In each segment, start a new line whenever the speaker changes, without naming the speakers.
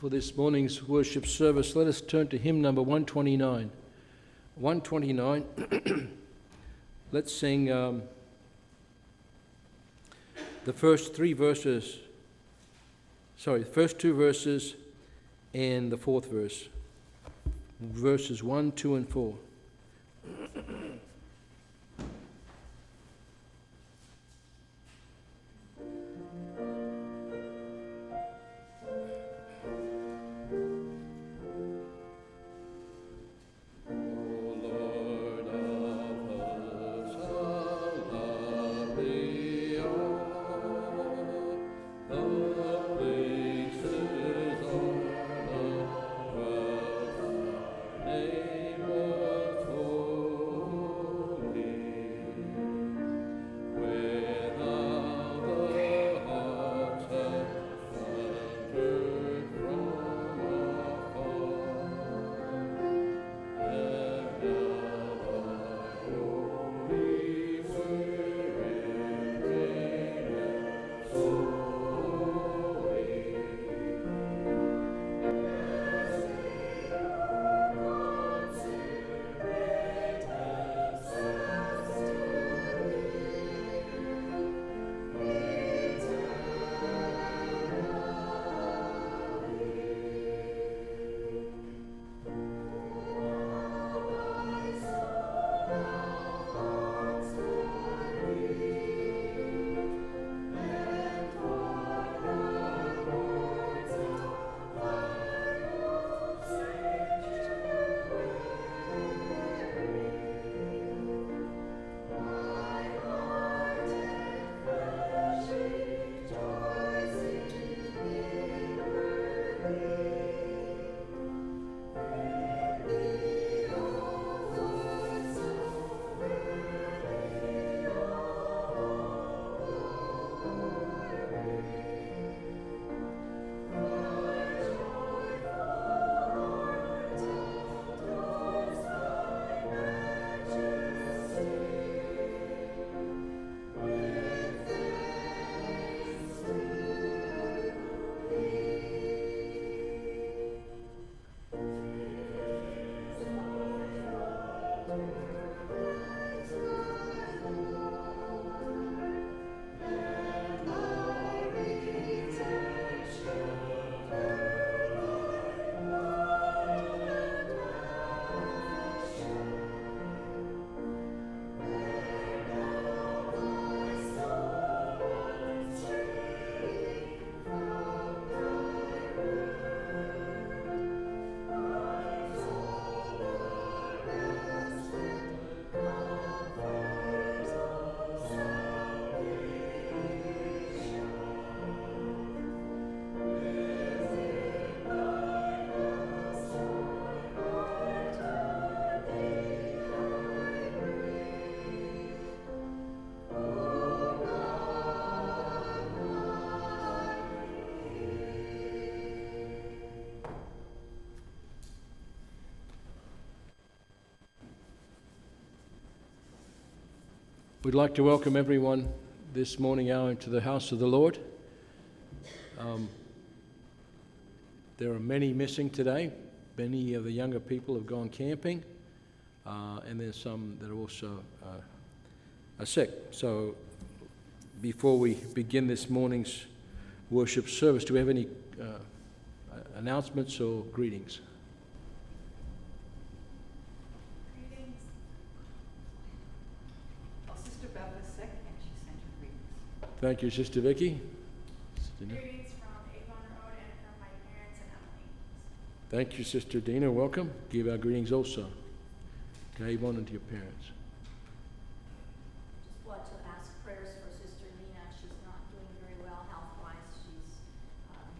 for this morning's worship service, let us turn to hymn number 129. 129. Let's sing um, the first three verses, sorry, the first two verses and the fourth verse. Verses 1, 2, and 4. We'd like to welcome everyone this morning hour into the house of the Lord. Um, there are many missing today. Many of the younger people have gone camping, uh, and there's some that are also uh, are sick. So, before we begin this morning's worship service, do we have any uh, announcements or greetings? Thank you, Sister Vicky.
Greetings from Avon Road and from my parents and Emily.
Thank you, Sister Dina. Welcome. Give our greetings also to Avon and to your parents.
Just want to ask prayers for Sister Nina. She's not doing very well health-wise. She's um,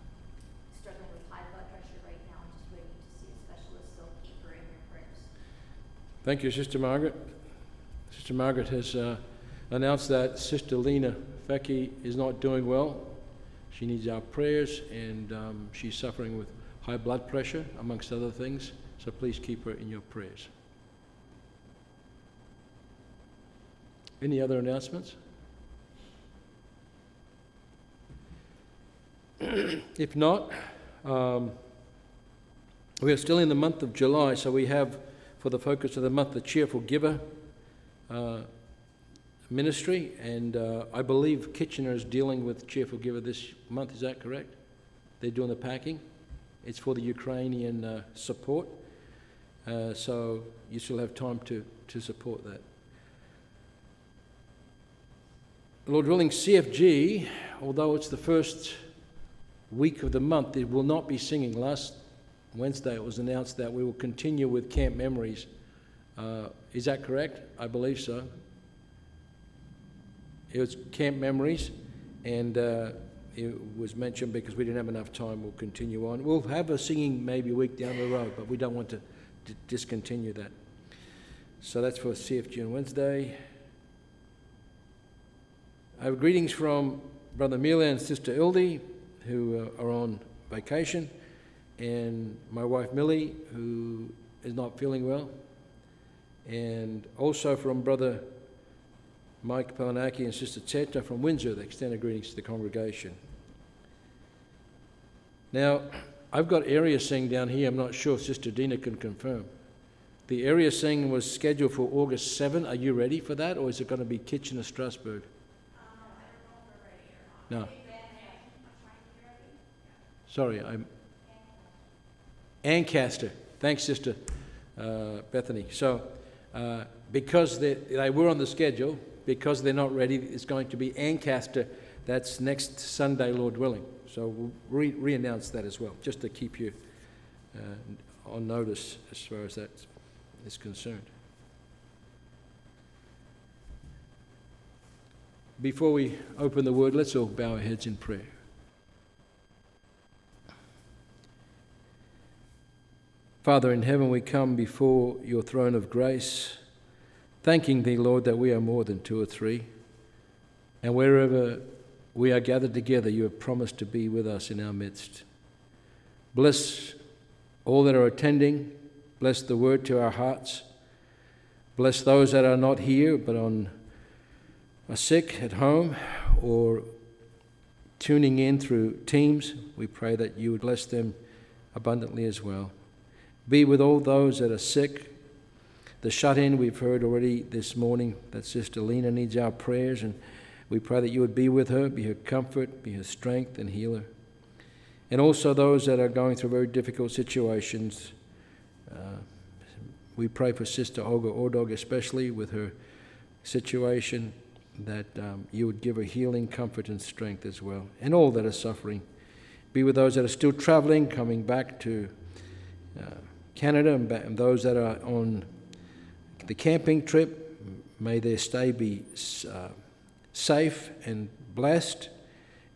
struggling with high blood pressure right now. Just waiting to see a specialist, so keep her in your prayers.
Thank you, Sister Margaret. Sister Margaret has uh, announced that Sister Lena Becky is not doing well. She needs our prayers, and um, she's suffering with high blood pressure, amongst other things. So please keep her in your prayers. Any other announcements? if not, um, We are still in the month of July, so we have for the focus of the month the Cheerful Giver uh, ministry, and uh, I believe Kitchener is dealing with Cheerful Giver this month. Is that correct? They're doing the packing. It's for the Ukrainian uh, support, uh, so you still have time to, to support that. Lord willing, CFG, although it's the first week of the month, it will not be singing. Last Wednesday it was announced that we will continue with Camp Memories. Uh, is that correct? I believe so. It was Camp Memories, and uh, it was mentioned because we didn't have enough time. We'll continue on. We'll have a singing maybe a week down the road, but we don't want to discontinue that. So that's for CFG on Wednesday. I have greetings from Brother Mila and Sister Ildi, who uh, are on vacation, and my wife Millie, who is not feeling well, and also from Brother Mike Palanaki and Sister Teta from Windsor, they extended greetings to the congregation. Now, I've got area sing down here. I'm not sure if Sister Dina can confirm. The area sing was scheduled for August 7. Are you ready for that, or is it going to be Kitchener Strasbourg? No. Sorry, I'm. Ancaster. Thanks, Sister uh, Bethany. So, uh, because they, they were on the schedule, because they're not ready, it's going to be Ancaster. That's next Sunday, Lord willing. So we'll re- re-announce that as well, just to keep you uh, on notice as far as that is concerned. Before we open the word, let's all bow our heads in prayer. Father in heaven, we come before your throne of grace, thanking thee, Lord, that we are more than two or three. And wherever we are gathered together, you have promised to be with us in our midst. Bless all that are attending. Bless the word to our hearts. Bless those that are not here but on are sick at home or tuning in through Teams. We pray that you would bless them abundantly as well. Be with all those that are sick. The shut in, we've heard already this morning that Sister Lena needs our prayers, and we pray that you would be with her, be her comfort, be her strength, and healer. And also those that are going through very difficult situations. Uh, we pray for Sister Olga Ordog, especially with her situation, that um, you would give her healing, comfort, and strength as well. And all that are suffering. Be with those that are still traveling, coming back to. Uh, Canada and those that are on the camping trip, may their stay be uh, safe and blessed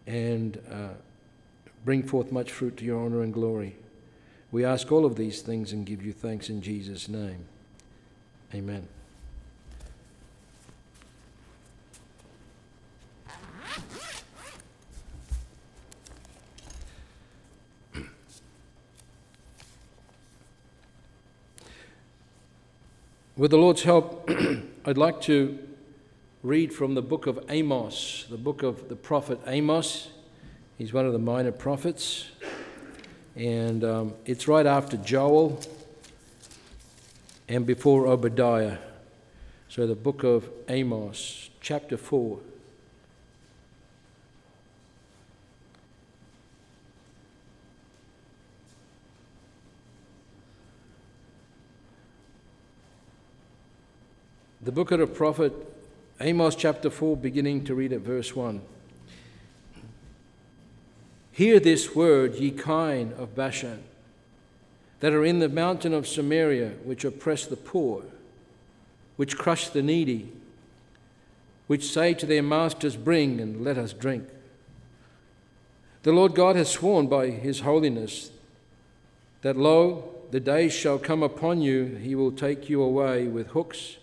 and uh, bring forth much fruit to your honor and glory. We ask all of these things and give you thanks in Jesus' name. Amen. With the Lord's help, I'd like to read from the book of Amos, the book of the prophet Amos. He's one of the minor prophets, and um, it's right after Joel and before Obadiah. So, the book of Amos, chapter 4. The book of the prophet Amos, chapter 4, beginning to read at verse 1. Hear this word, ye kine of Bashan, that are in the mountain of Samaria, which oppress the poor, which crush the needy, which say to their masters, Bring and let us drink. The Lord God has sworn by his holiness that, lo, the days shall come upon you, he will take you away with hooks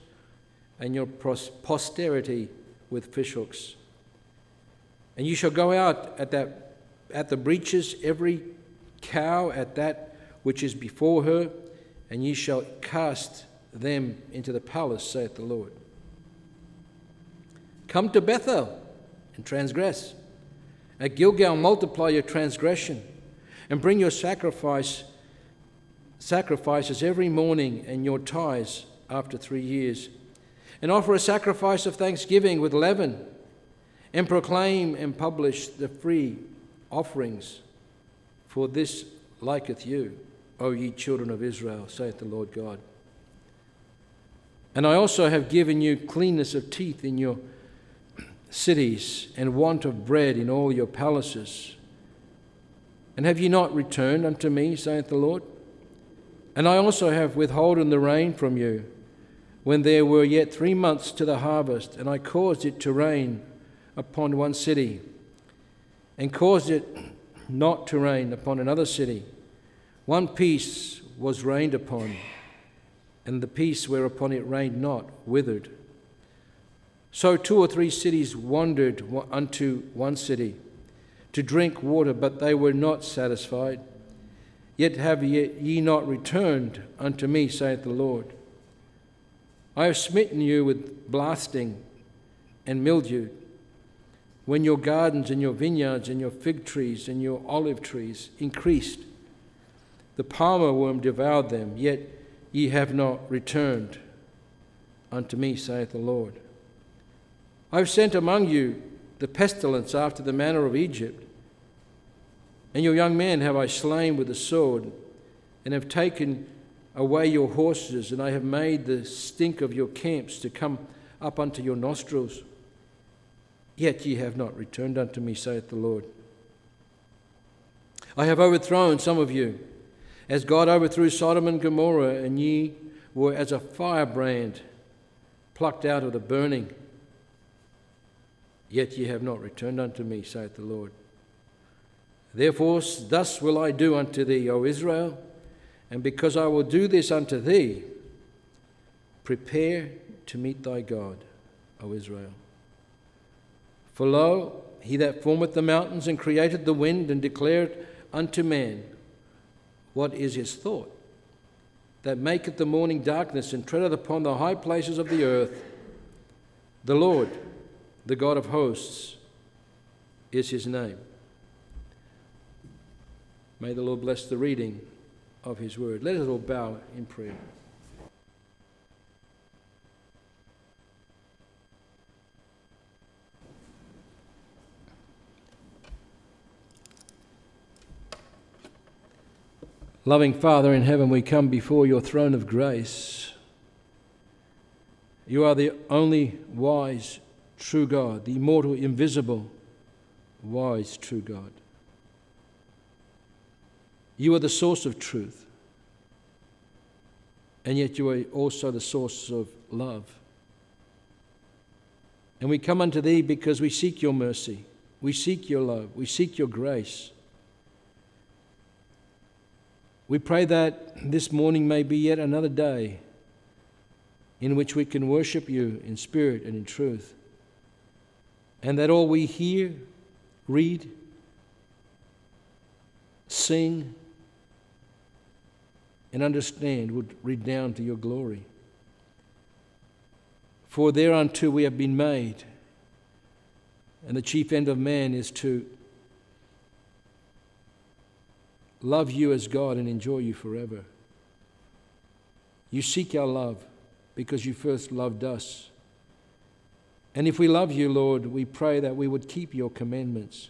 and your posterity with fishhooks. And you shall go out at, that, at the breaches, every cow at that which is before her, and ye shall cast them into the palace, saith the Lord. Come to Bethel and transgress. At Gilgal, multiply your transgression and bring your sacrifice sacrifices every morning and your tithes after three years, and offer a sacrifice of thanksgiving with leaven, and proclaim and publish the free offerings, for this liketh you, O ye children of Israel, saith the Lord God. And I also have given you cleanness of teeth in your cities, and want of bread in all your palaces. And have ye not returned unto me, saith the Lord? And I also have withholden the rain from you, when there were yet three months to the harvest, and I caused it to rain upon one city, and caused it not to rain upon another city. One piece was rained upon, and the piece whereupon it rained not withered. So two or three cities wandered unto one city to drink water, but they were not satisfied. Yet have ye not returned unto me, saith the Lord. I have smitten you with blasting and mildew. When your gardens and your vineyards and your fig trees and your olive trees increased, the palmer worm devoured them, yet ye have not returned unto me, saith the Lord. I have sent among you the pestilence after the manner of Egypt. And your young men have I slain with the sword, and have taken away your horses, and I have made the stink of your camps to come up unto your nostrils. Yet ye have not returned unto me, saith the Lord. I have overthrown some of you, as God overthrew Sodom and Gomorrah, and ye were as a firebrand plucked out of the burning. Yet ye have not returned unto me, saith the Lord. Therefore, thus will I do unto thee, O Israel, and because I will do this unto thee, prepare to meet thy God, O Israel. For lo, he that formeth the mountains and created the wind and declared unto man what is his thought, that maketh the morning darkness and treadeth upon the high places of the earth, the Lord, the God of hosts, is his name. May the Lord bless the reading of his word. Let us all bow in prayer. Loving Father in heaven, we come before your throne of grace. You are the only wise, true God, the immortal, invisible, wise, true God. You are the source of truth, and yet you are also the source of love. And we come unto Thee because we seek your mercy, we seek your love, we seek your grace. We pray that this morning may be yet another day in which we can worship you in spirit and in truth, and that all we hear, read, sing, and understand would redound to your glory. For thereunto we have been made, and the chief end of man is to love you as God and enjoy you forever. You seek our love because you first loved us. And if we love you, Lord, we pray that we would keep your commandments,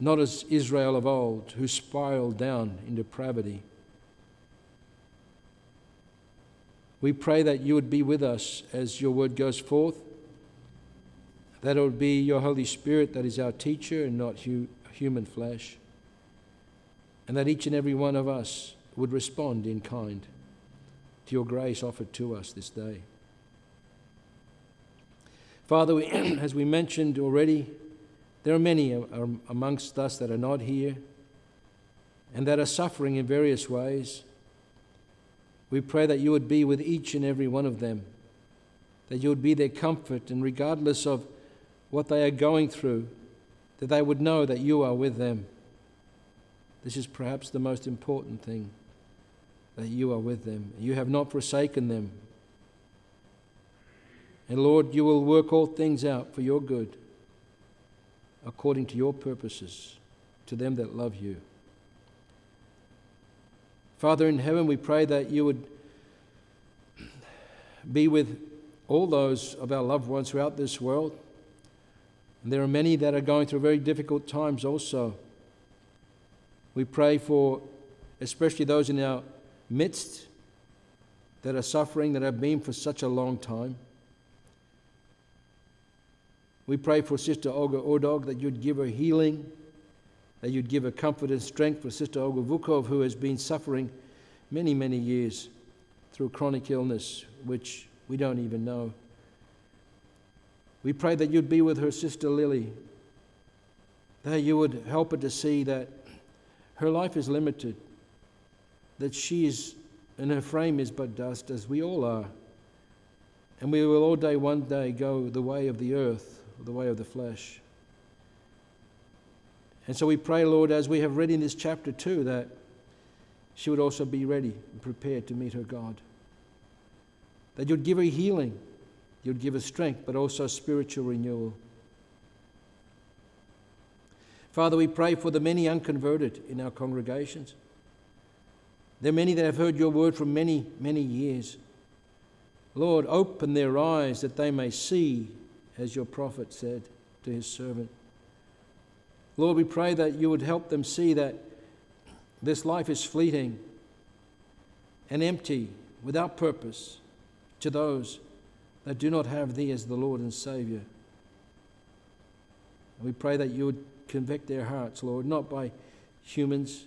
not as Israel of old, who spiraled down in depravity. We pray that you would be with us as your word goes forth, that it would be your Holy Spirit that is our teacher and not human flesh and that each and every one of us would respond in kind to your grace offered to us this day. Father, we, as we mentioned already, there are many amongst us that are not here and that are suffering in various ways. We pray that you would be with each and every one of them, that you would be their comfort, and regardless of what they are going through, that they would know that you are with them this is perhaps the most important thing that you are with them. You have not forsaken them. And Lord, you will work all things out for your good according to your purposes to them that love you. Father in heaven, we pray that you would be with all those of our loved ones throughout this world. And there are many that are going through very difficult times also. We pray for especially those in our midst that are suffering, that have been for such a long time. We pray for Sister Olga Ordog that you'd give her healing, that you'd give her comfort and strength for Sister Olga Vukov, who has been suffering many, many years through chronic illness, which we don't even know. We pray that you'd be with her sister Lily, that you would help her to see that her life is limited, that she is, and her frame is but dust, as we all are. And we will all day, one day, go the way of the earth, the way of the flesh. And so we pray, Lord, as we have read in this chapter too, that she would also be ready and prepared to meet her God. That you'd give her healing, you'd give her strength, but also spiritual renewal. Father, we pray for the many unconverted in our congregations. There are many that have heard your word for many, many years. Lord, open their eyes that they may see, as your prophet said to his servant. Lord, we pray that you would help them see that this life is fleeting and empty, without purpose, to those that do not have Thee as the Lord and Saviour. And we pray that you would convict their hearts, Lord, not by humans,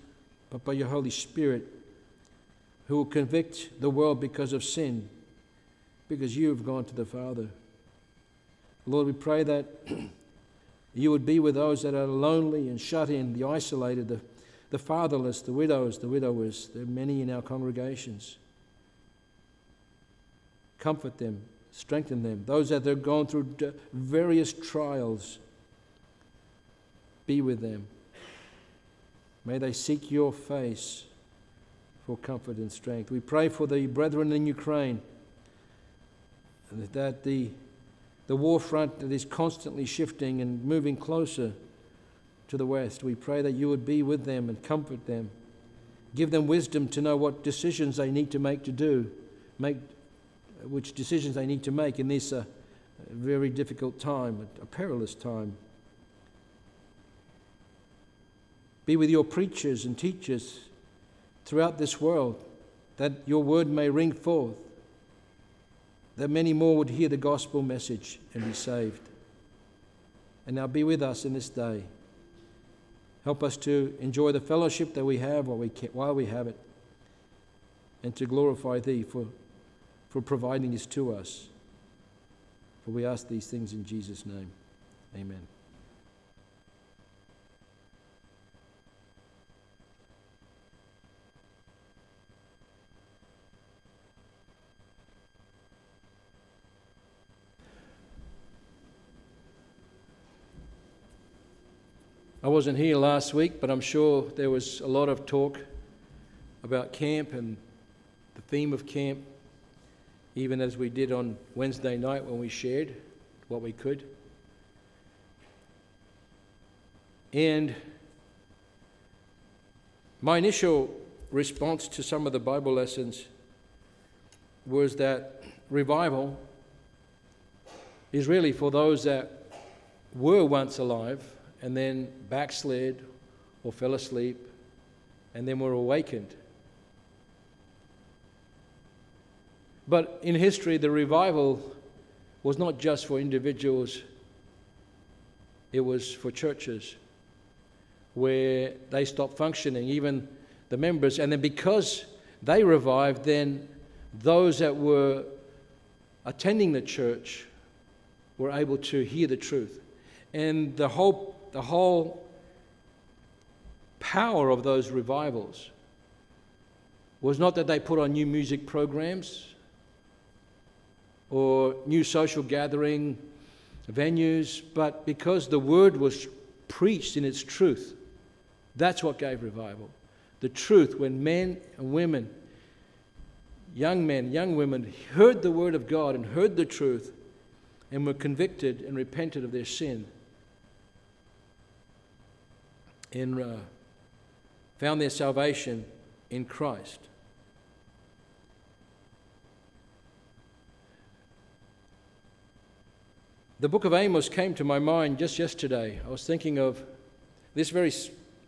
but by your Holy Spirit, who will convict the world because of sin, because you have gone to the Father. Lord, we pray that you would be with those that are lonely and shut in, the isolated, the the fatherless, the widows, the widowers. There are many in our congregations. Comfort them, strengthen them. Those that are going through various trials, be with them. May they seek your face for comfort and strength. We pray for the brethren in Ukraine that the, the war front that is constantly shifting and moving closer to the west. We pray that you would be with them and comfort them. Give them wisdom to know what decisions they need to make to do, make which decisions they need to make in this uh, very difficult time, a perilous time. Be with your preachers and teachers throughout this world, that your word may ring forth, that many more would hear the gospel message and be saved. And now be with us in this day. Help us to enjoy the fellowship that we have while we, can, while we have it, and to glorify Thee for, for providing this to us. For we ask these things in Jesus' name. Amen. I wasn't here last week, but I'm sure there was a lot of talk about camp and the theme of camp, even as we did on Wednesday night when we shared what we could. And my initial response to some of the Bible lessons was that revival is really for those that were once alive and then backslid or fell asleep and then were awakened. But in history, the revival was not just for individuals, it was for churches where they stopped functioning, even the members. And then because they revived, then those that were attending the church were able to hear the truth. And the whole the whole power of those revivals was not that they put on new music programs or new social gathering venues, but because the word was preached in its truth. That's what gave revival. The truth, when men and women, young men, young women, heard the word of God and heard the truth and were convicted and repented of their sin, in, uh, found their salvation in Christ. The book of Amos came to my mind just yesterday. I was thinking of this very,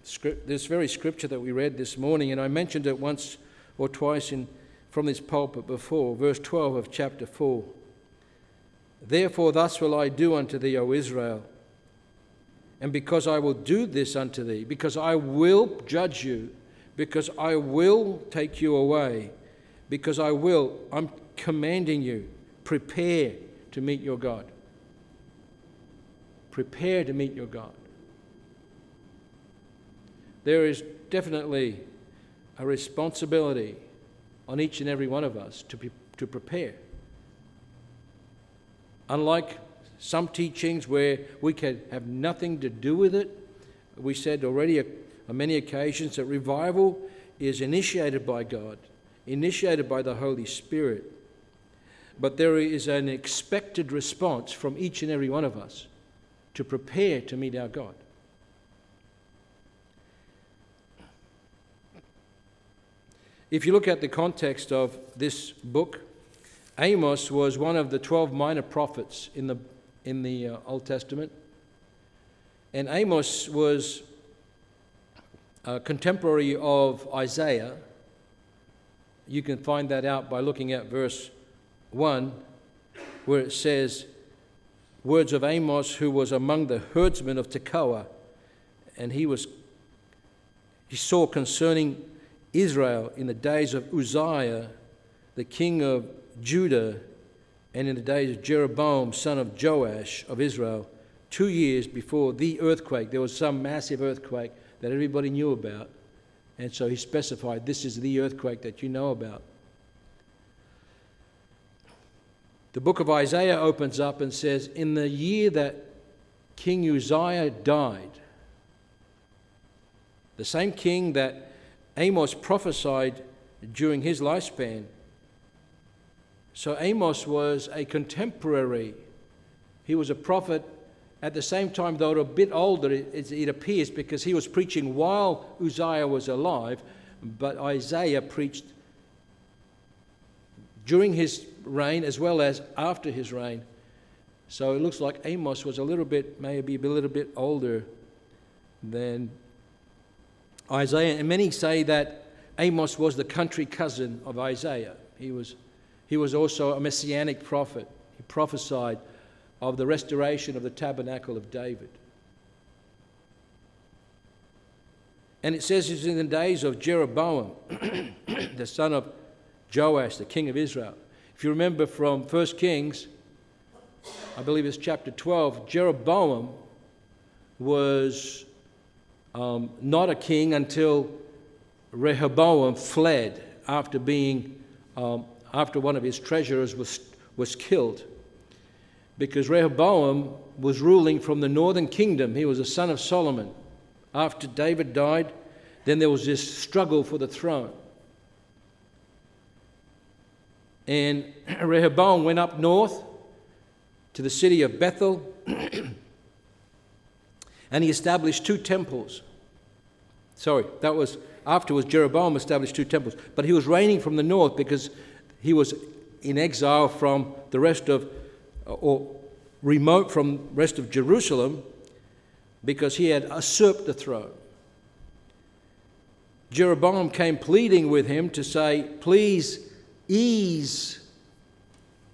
script, this very scripture that we read this morning, and I mentioned it once or twice in, from this pulpit before, verse 12 of chapter 4. Therefore, thus will I do unto thee, O Israel and because I will do this unto thee, because I will judge you, because I will take you away, because I will, I'm commanding you, prepare to meet your God. Prepare to meet your God. There is definitely a responsibility on each and every one of us to, be, to prepare. Unlike some teachings where we can have nothing to do with it, we said already uh, on many occasions that revival is initiated by God, initiated by the Holy Spirit. But there is an expected response from each and every one of us to prepare to meet our God. If you look at the context of this book, Amos was one of the 12 minor prophets in the, in the uh, Old Testament. And Amos was a contemporary of Isaiah. You can find that out by looking at verse 1, where it says, Words of Amos, who was among the herdsmen of Tekoa, and he was he saw concerning Israel in the days of Uzziah, the king of Judah, and in the days of Jeroboam, son of Joash of Israel, two years before the earthquake. There was some massive earthquake that everybody knew about. And so he specified this is the earthquake that you know about. The book of Isaiah opens up and says, In the year that King Uzziah died, the same king that Amos prophesied during his lifespan. So Amos was a contemporary. He was a prophet at the same time, though a bit older, it, it, appears, because he was preaching while Uzziah was alive, but Isaiah preached during his reign as well as after his reign. So it looks like Amos was a little bit, maybe a little bit older than Isaiah. And many say that Amos was the country cousin of Isaiah. He was, he was also a messianic prophet. He prophesied of the restoration of the tabernacle of David. And it says it's in the days of Jeroboam, the son of Joash, the king of Israel. If you remember from 1 Kings, I believe it's chapter 12, Jeroboam was um, not a king until Rehoboam fled after being um, after one of his treasurers was, was killed because Rehoboam was ruling from the northern kingdom. He was a son of Solomon. After David died, then there was this struggle for the throne. And Rehoboam went up north to the city of Bethel and he established two temples. Sorry, that was afterwards Jeroboam established two temples, but he was reigning from the north because he was in exile from the rest of or remote from rest of Jerusalem because he had usurped the throne. Jeroboam came pleading with him to say, Please ease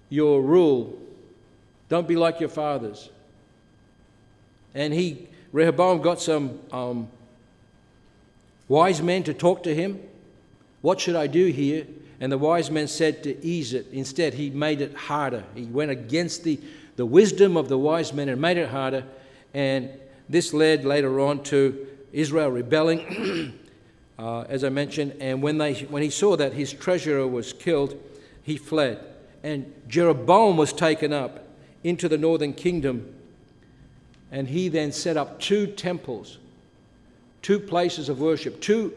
your rule. Don't be like your fathers. And he, Rehoboam, got some um, wise men to talk to him. What should I do here? And the wise men said to ease it. Instead, he made it harder. He went against the, the wisdom of the wise men and made it harder. And this led later on to Israel rebelling. uh, as I mentioned. And when, they, when he saw that his treasurer was killed, he fled. And Jeroboam was taken up into the northern kingdom. And he then set up two temples, two places of worship, two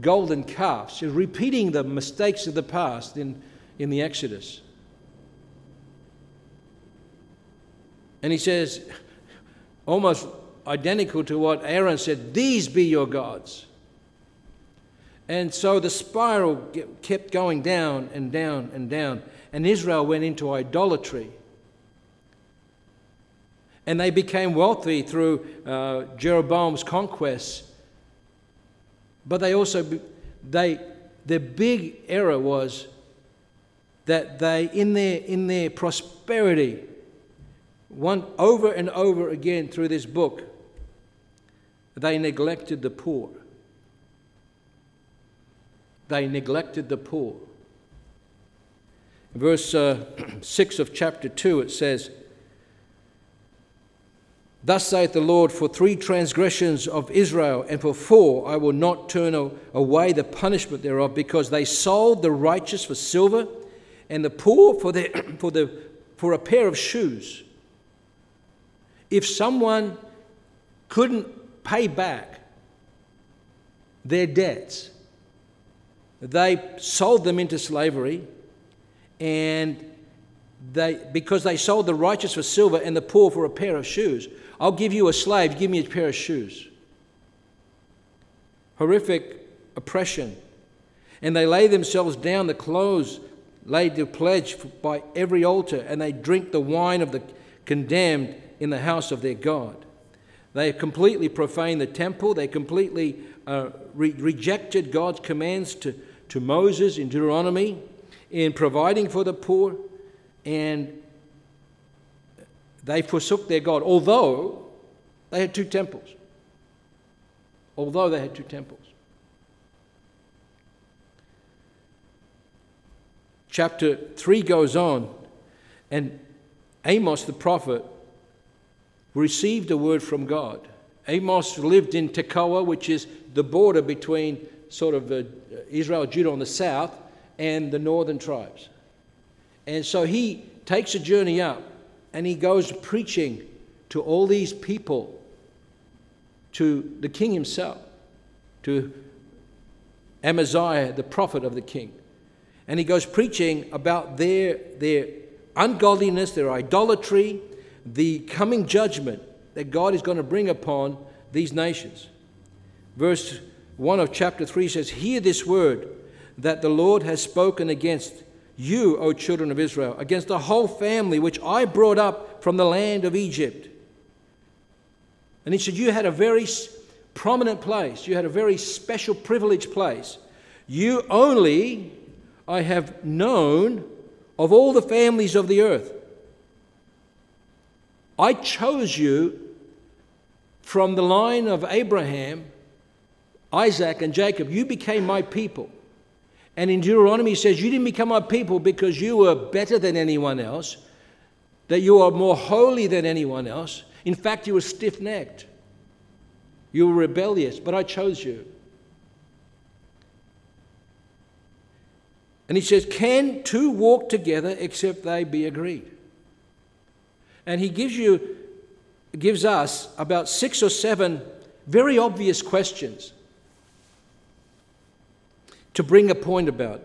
golden calves, repeating the mistakes of the past in, in the Exodus. And he says, almost identical to what Aaron said, These be your gods. And so the spiral kept going down and down and down, and Israel went into idolatry. and they became wealthy through uh, Jeroboam's conquests. But they also, they, their big error was that they, in their, in their prosperity, one over and over again through this book, they neglected the poor. They neglected the poor. Verse uh, 6 of chapter 2, it says, Thus saith the Lord, for three transgressions of Israel, and for four I will not turn away the punishment thereof, because they sold the righteous for silver, and the poor for, their, for, the, for a pair of shoes. If someone couldn't pay back their debts, they sold them into slavery, and they, because they sold the righteous for silver and the poor for a pair of shoes. I'll give you a slave, give me a pair of shoes. Horrific oppression. And they lay themselves down, the clothes laid to pledge by every altar, and they drink the wine of the condemned in the house of their God. They completely profaned the temple. They completely uh, re- rejected God's commands to, to Moses in Deuteronomy in providing for the poor, and they forsook their God, although they had two temples. Although they had two temples. Chapter 3 goes on, and Amos the prophet received a word from God. Amos lived in Tekoa, which is the border between sort of uh, Israel, Judah on the south, and the northern tribes. And so he takes a journey up and he goes preaching to all these people, to the king himself, to Amaziah, the prophet of the king. And he goes preaching about their, their ungodliness, their idolatry, the coming judgment that God is going to bring upon these nations. Verse 1 of chapter 3 says, Hear this word that the Lord has spoken against you, O children of Israel, against the whole family which I brought up from the land of Egypt. And he said, You had a very prominent place, you had a very special, privileged place. You only I have known of all the families of the earth. I chose you from the line of Abraham, Isaac, and Jacob. You became my people. And in Deuteronomy, he says, You didn't become my people because you were better than anyone else, that you are more holy than anyone else. In fact, you were stiff necked. You were rebellious, but I chose you. And he says, Can two walk together except they be agreed? And he gives you, gives us about six or seven very obvious questions to bring a point about.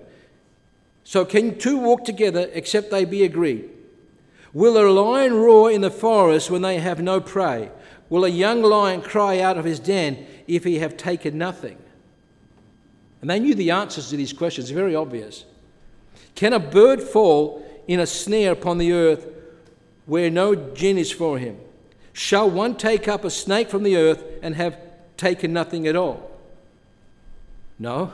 So, can two walk together except they be agreed? Will a lion roar in the forest when they have no prey? Will a young lion cry out of his den if he have taken nothing? And they knew the answers to these questions, very obvious. Can a bird fall in a snare upon the earth where no gin is for him? Shall one take up a snake from the earth and have taken nothing at all? No.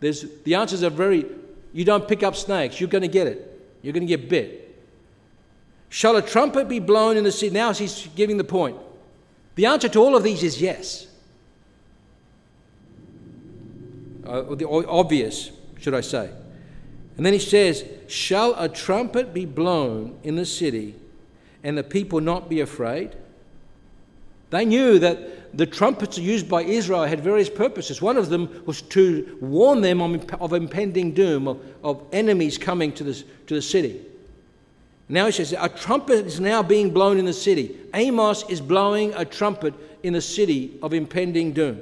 There's, the answers are very, you don't pick up snakes, you're going to get it. You're going to get bit. Shall a trumpet be blown in the sea? Now he's giving the point. The answer to all of these is yes. Uh, the obvious, should I say. And then he says, Shall a trumpet be blown in the city and the people not be afraid? They knew that the trumpets used by Israel had various purposes. One of them was to warn them of impending doom, of, of enemies coming to, this, to the city. Now he says, A trumpet is now being blown in the city. Amos is blowing a trumpet in the city of impending doom.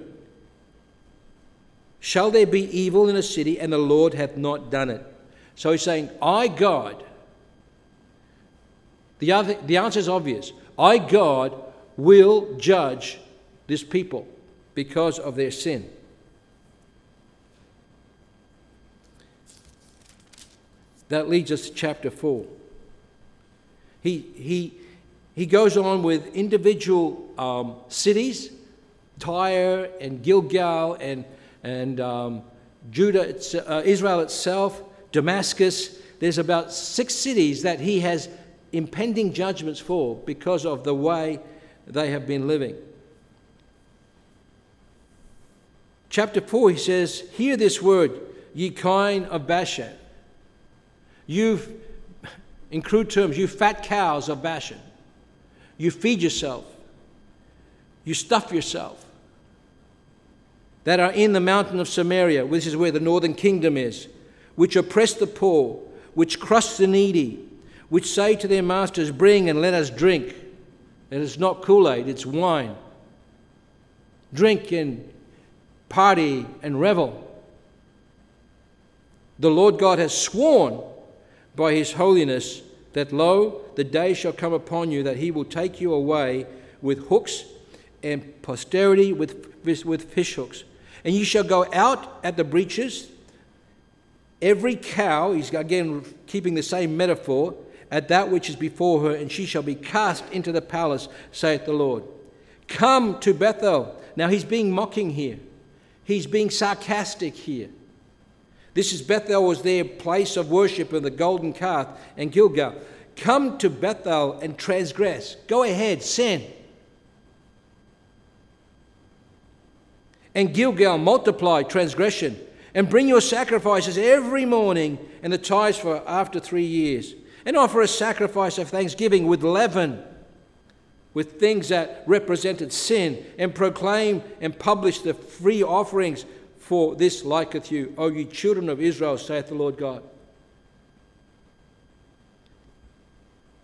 Shall there be evil in a city and the Lord hath not done it? So he's saying, I, God, the, other, the answer is obvious. I, God, will judge this people because of their sin. That leads us to chapter 4. He, he, he goes on with individual um, cities, Tyre and Gilgal and, and um, Judah, uh, Israel itself, Damascus. There's about six cities that he has impending judgments for because of the way they have been living. Chapter 4, he says, Hear this word, ye kine of Bashan. You, in crude terms, you fat cows of Bashan. You feed yourself. You stuff yourself. That are in the mountain of Samaria, which is where the northern kingdom is, which oppress the poor, which crush the needy, which say to their masters, Bring and let us drink. And it's not Kool Aid, it's wine. Drink and party and revel. The Lord God has sworn by his holiness that, lo, the day shall come upon you that he will take you away with hooks and posterity with, with fish hooks. And you shall go out at the breaches. Every cow, he's again keeping the same metaphor, at that which is before her, and she shall be cast into the palace, saith the Lord. Come to Bethel. Now he's being mocking here. He's being sarcastic here. This is Bethel was their place of worship of the golden calf and Gilgal. Come to Bethel and transgress. Go ahead, sin. And Gilgal, multiply transgression and bring your sacrifices every morning and the tithes for after three years. And offer a sacrifice of thanksgiving with leaven, with things that represented sin, and proclaim and publish the free offerings for this liketh you, O ye children of Israel, saith the Lord God.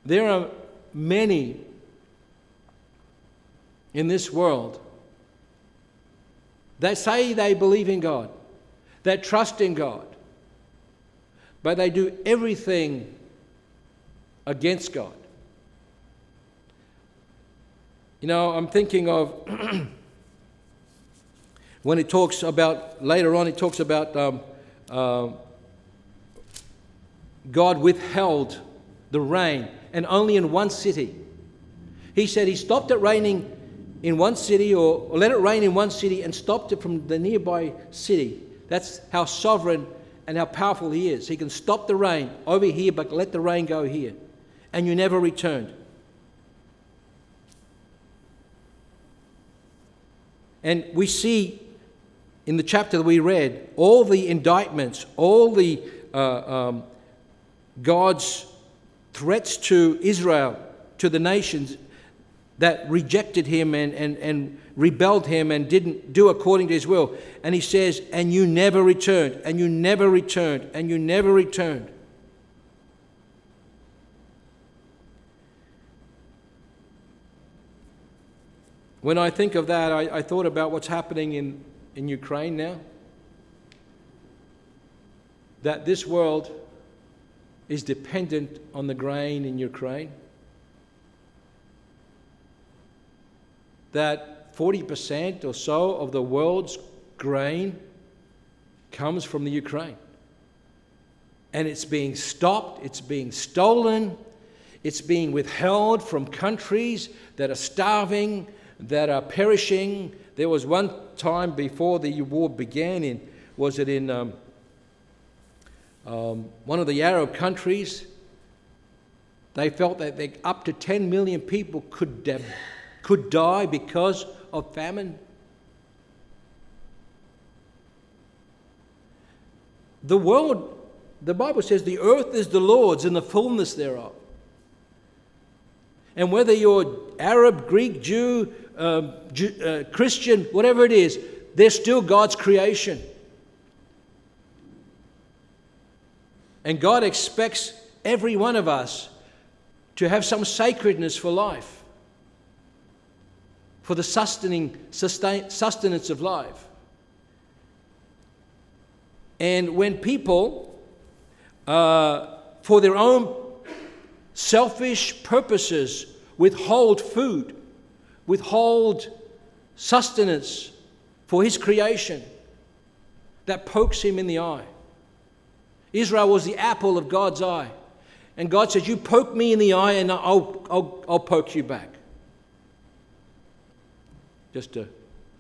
There are many in this world that say they believe in God, that trust in God, but they do everything against God. You know, I'm thinking of when it talks about, later on, it talks about um, uh, God withheld the rain and only in one city. He said he stopped it raining in one city or, or let it rain in one city and stopped it from the nearby city. That's how sovereign and how powerful he is. He can stop the rain over here, but let the rain go here. And you never returned. And we see in the chapter that we read all the indictments, all the uh, um, God's threats to Israel, to the nations that rejected him and, and, and rebelled him and didn't do according to his will. And he says, And you never returned, and you never returned, and you never returned. When I think of that, I, I thought about what's happening in, in Ukraine now. That this world is dependent on the grain in Ukraine. That 40% or so of the world's grain comes from the Ukraine. And it's being stopped, it's being stolen, it's being withheld from countries that are starving, that are perishing. There was one time before the war began in, was it in um, um, one of the Arab countries, they felt that they, up to 10 million people could, uh, could die because of famine. The world, the Bible says, the earth is the Lord's and the fullness thereof. And whether you're Arab, Greek, Jew, uh, uh, Christian, whatever it is, they're still God's creation. And God expects every one of us to have some sacredness for life, for the sustaining, sustain, sustenance of life. And when people, uh, for their own selfish purposes, withhold food, withhold sustenance for his creation, that pokes him in the eye. Israel was the apple of God's eye. And God says, You poke me in the eye and I'll, I'll, I'll poke you back. Just to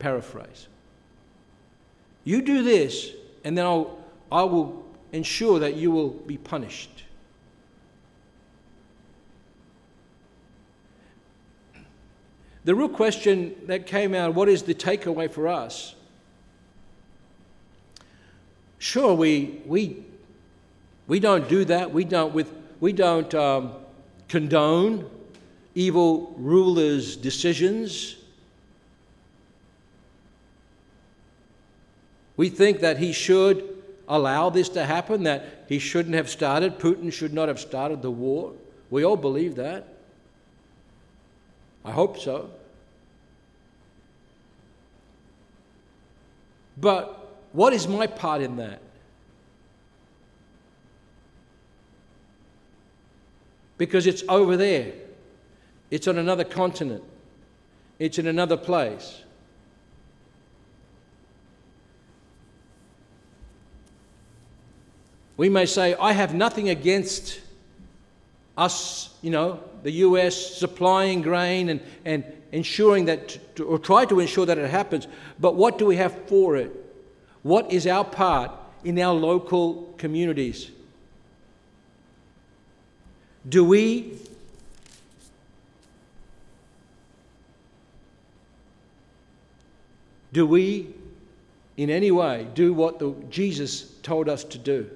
paraphrase. You do this, and then I'll, I will ensure that you will be punished. The real question that came out what is the takeaway for us? Sure, we, we, we don't do that. We don't, with, we don't um, condone evil rulers' decisions. We think that he should allow this to happen, that he shouldn't have started, Putin should not have started the war. We all believe that. I hope so. But what is my part in that? Because it's over there, it's on another continent, it's in another place. We may say, I have nothing against us, you know, the US supplying grain and, and ensuring that, or try to ensure that it happens, but what do we have for it? What is our part in our local communities? Do we do we in any way do what the, Jesus told us to do?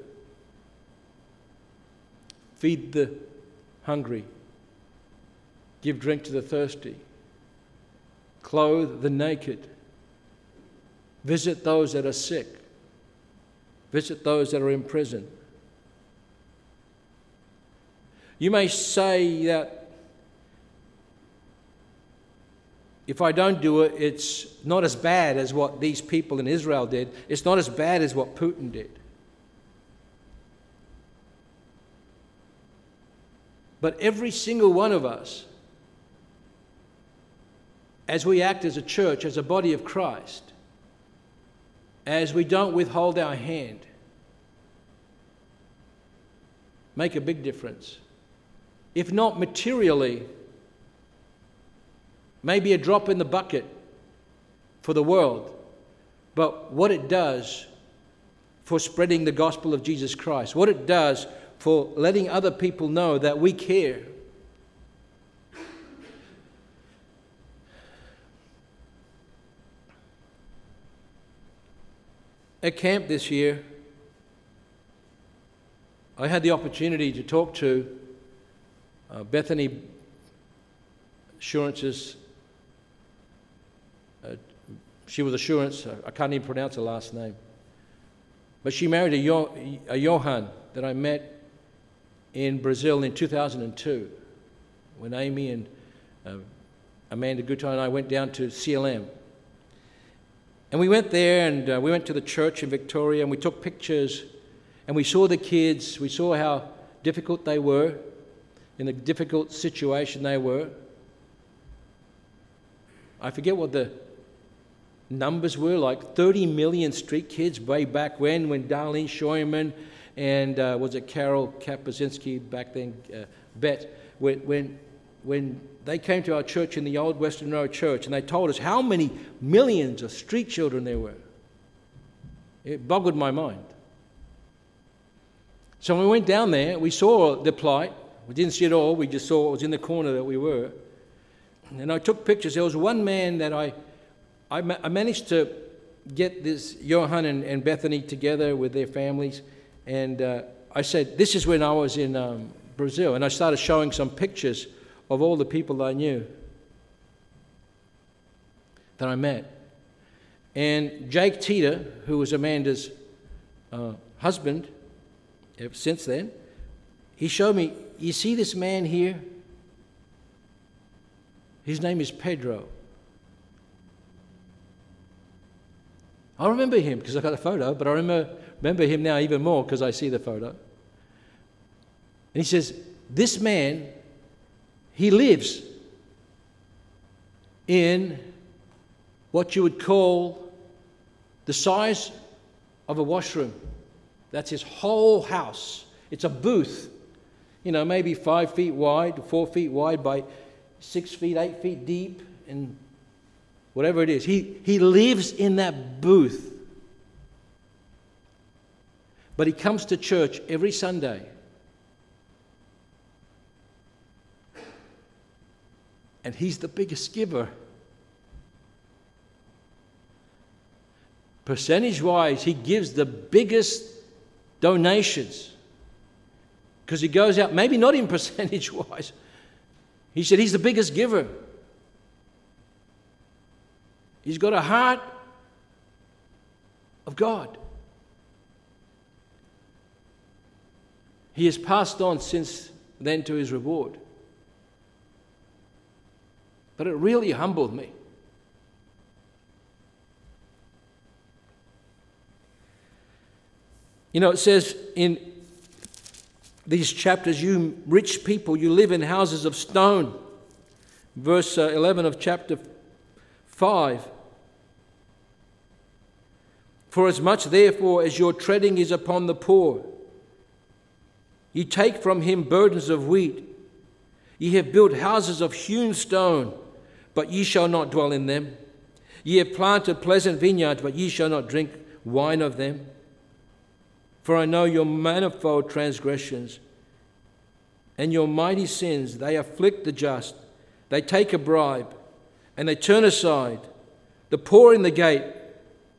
Feed the hungry, give drink to the thirsty, clothe the naked, visit those that are sick, visit those that are in prison. You may say that if I don't do it, it's not as bad as what these people in Israel did. It's not as bad as what Putin did. But every single one of us, as we act as a church, as a body of Christ, as we don't withhold our hand, make a big difference. If not materially, maybe a drop in the bucket for the world, but what it does for spreading the gospel of Jesus Christ, what it does for letting other people know that we care. At camp this year, I had the opportunity to talk to uh, Bethany Assurance's. Uh, she was Assurance, I can't even pronounce her last name. But she married a, Yo- a Johan that I met in Brazil in 2002 when Amy and uh, Amanda Guto and I went down to CLM. And we went there and uh, we went to the church in Victoria and we took pictures and we saw the kids. We saw how difficult they were, in the difficult situation they were. I forget what the numbers were like 30 million street kids way back when, when Darlene Scheuerman and uh, was it Carol Kapuzinski back then, uh, Bet, when, when they came to our church in the old Western Road Church and they told us how many millions of street children there were. It boggled my mind. So when we went down there, we saw the plight. We didn't see it all, we just saw it was in the corner that we were. And I took pictures. There was one man that I, I, ma- I managed to get this Johan and, and Bethany together with their families. And uh, I said, This is when I was in um, Brazil. And I started showing some pictures of all the people I knew that I met. And Jake Teeter, who was Amanda's uh, husband ever since then, he showed me, You see this man here? His name is Pedro. I remember him because I got a photo, but I remember remember him now even more because I see the photo. And he says, This man, he lives in what you would call the size of a washroom. That's his whole house. It's a booth. you know, maybe five feet wide, four feet wide by six feet, eight feet deep, and whatever it is. He, he lives in that booth. But he comes to church every Sunday. And he's the biggest giver. Percentage wise, he gives the biggest donations. Because he goes out, maybe not in percentage wise. He said he's the biggest giver. He's got a heart of God. He has passed on since then to his reward. But it really humbled me. You know, it says in these chapters, you rich people, you live in houses of stone. Verse uh, 11 of chapter 5. For as much, therefore, as your treading is upon the poor, you take from him burdens of wheat. Ye have built houses of hewn stone, but ye shall not dwell in them. Ye have planted pleasant vineyards, but ye shall not drink wine of them. For I know your manifold transgressions and your mighty sins. They afflict the just. They take a bribe and they turn aside. The poor in the gate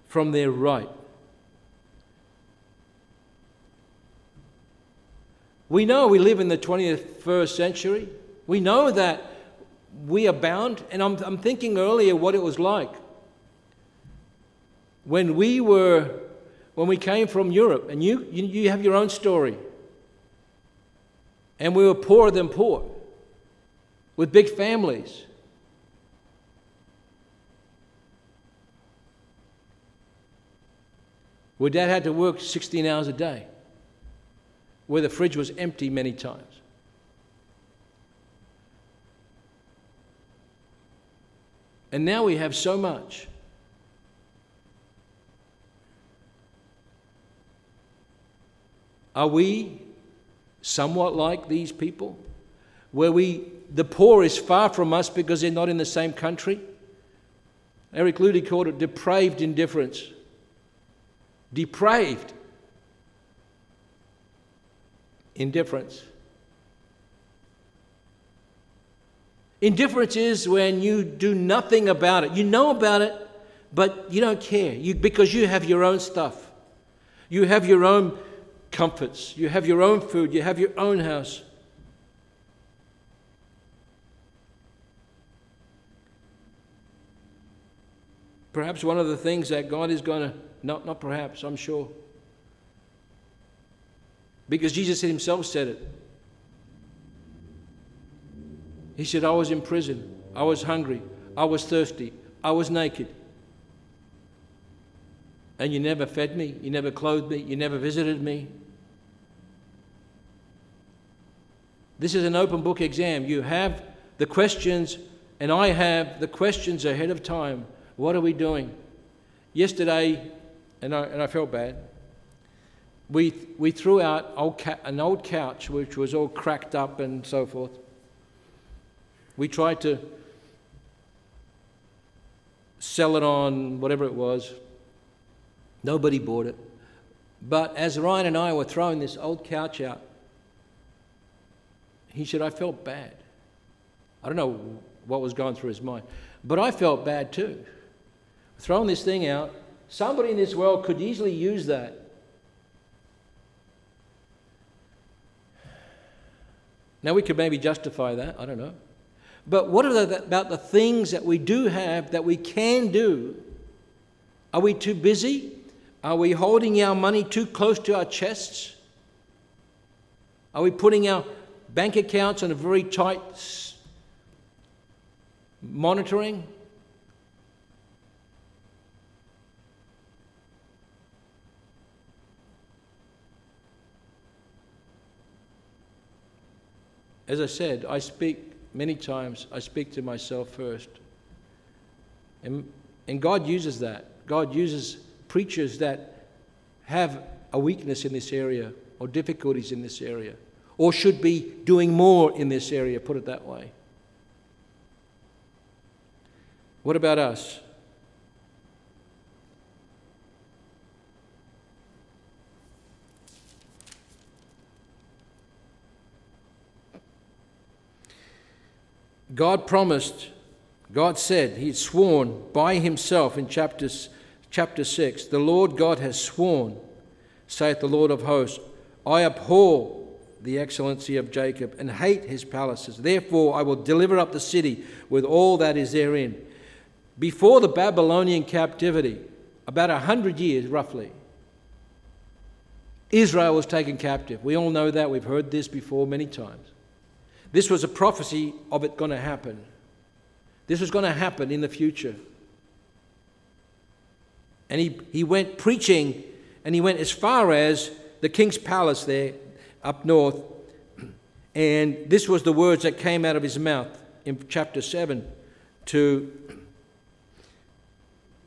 from their right. We know we live in the 21st century. We know that we abound. And I'm, I'm thinking earlier what it was like when we were when we came from Europe, and you, you, you have your own story. And we were poorer than poor, with big families. Where dad had to work 16 hours a day, where the fridge was empty many times. And now we have so much. Are we somewhat like these people? Where we, the poor is far from us because they're not in the same country? Eric Ludy called it depraved indifference. Depraved indifference. Indifference is when you do nothing about it. You know about it, but you don't care you, because you have your own stuff. You have your own comforts. You have your own food. You have your own house. Perhaps one of the things that God is going to, not, not perhaps, I'm sure. Because Jesus himself said it. He said, I was in prison. I was hungry. I was thirsty. I was naked. And you never fed me. You never clothed me. You never visited me. This is an open book exam. You have the questions, and I have the questions ahead of time. What are we doing? Yesterday, and I, and I felt bad, we, we threw out old ca- an old couch which was all cracked up and so forth. We tried to sell it on whatever it was. Nobody bought it. But as Ryan and I were throwing this old couch out, he said, I felt bad. I don't know what was going through his mind, but I felt bad too. Throwing this thing out, somebody in this world could easily use that. Now, we could maybe justify that, I don't know. But what about the things that we do have that we can do? Are we too busy? Are we holding our money too close to our chests? Are we putting our bank accounts on a very tight monitoring. As I said, I speak many times, I speak to myself first. And, and God uses that. God uses preachers that have a weakness in this area or difficulties in this area or should be doing more in this area, put it that way. What about us? God promised, God said, He had sworn by Himself in chapters, chapter 6 The Lord God has sworn, saith the Lord of hosts, I abhor the excellency of Jacob and hate his palaces. Therefore, I will deliver up the city with all that is therein. Before the Babylonian captivity, about a hundred years roughly, Israel was taken captive. We all know that. We've heard this before many times. This was a prophecy of it going to happen. This was going to happen in the future. And he, he went preaching, and he went as far as the king's palace there up north. And this was the words that came out of his mouth in chapter 7 to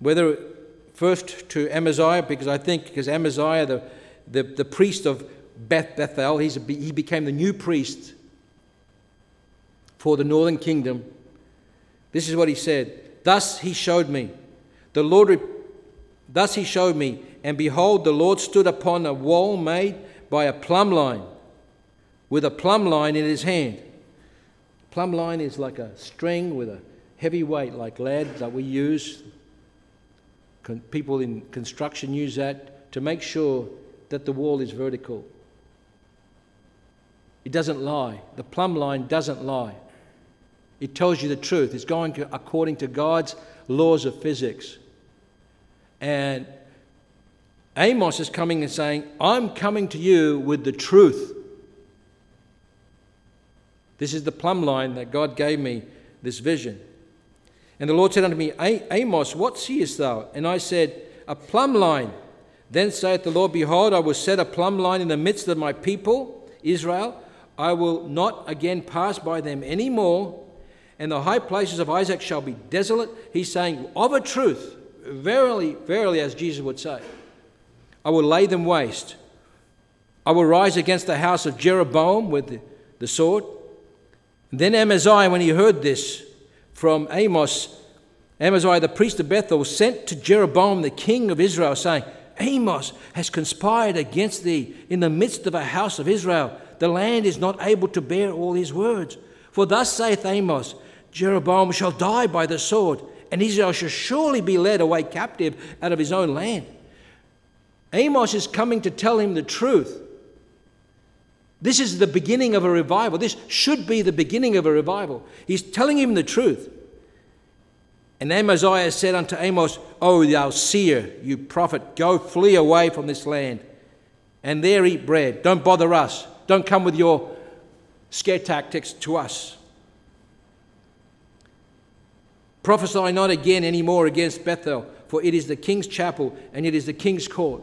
whether first to Amaziah, because I think because Amaziah, the, the, the priest of Beth Bethel, he's a, he became the new priest for the northern kingdom. This is what he said. Thus he showed me. The Lord, thus he showed me, and behold, the Lord stood upon a wall made by a plumb line, with a plumb line in his hand. Plumb line is like a string with a heavy weight, like lead that we use. People in construction use that to make sure that the wall is vertical. It doesn't lie. The plumb line doesn't lie. It tells you the truth. It's going according to God's laws of physics. And Amos is coming and saying, I'm coming to you with the truth. This is the plumb line that God gave me this vision. And the Lord said unto me, Amos, what seest thou? And I said, A plumb line. Then saith the Lord, Behold, I will set a plumb line in the midst of my people, Israel. I will not again pass by them any more, and the high places of Isaac shall be desolate. He's saying, Of a truth, verily, verily, as Jesus would say. I will lay them waste. I will rise against the house of Jeroboam with the, sword. And then Amaziah, when he heard this from Amos, Amaziah the priest of Bethel sent to Jeroboam the king of Israel, saying, Amos has conspired against thee in the midst of a house of Israel. The land is not able to bear all his words. For thus saith Amos Jeroboam shall die by the sword, and Israel shall surely be led away captive out of his own land. Amos is coming to tell him the truth. This is the beginning of a revival. This should be the beginning of a revival. He's telling him the truth. And Amaziah said unto Amos, O thou seer, you prophet, go flee away from this land and there eat bread. Don't bother us. Don't come with your scare tactics to us. Prophesy not again any more against Bethel, for it is the king's chapel and it is the king's court.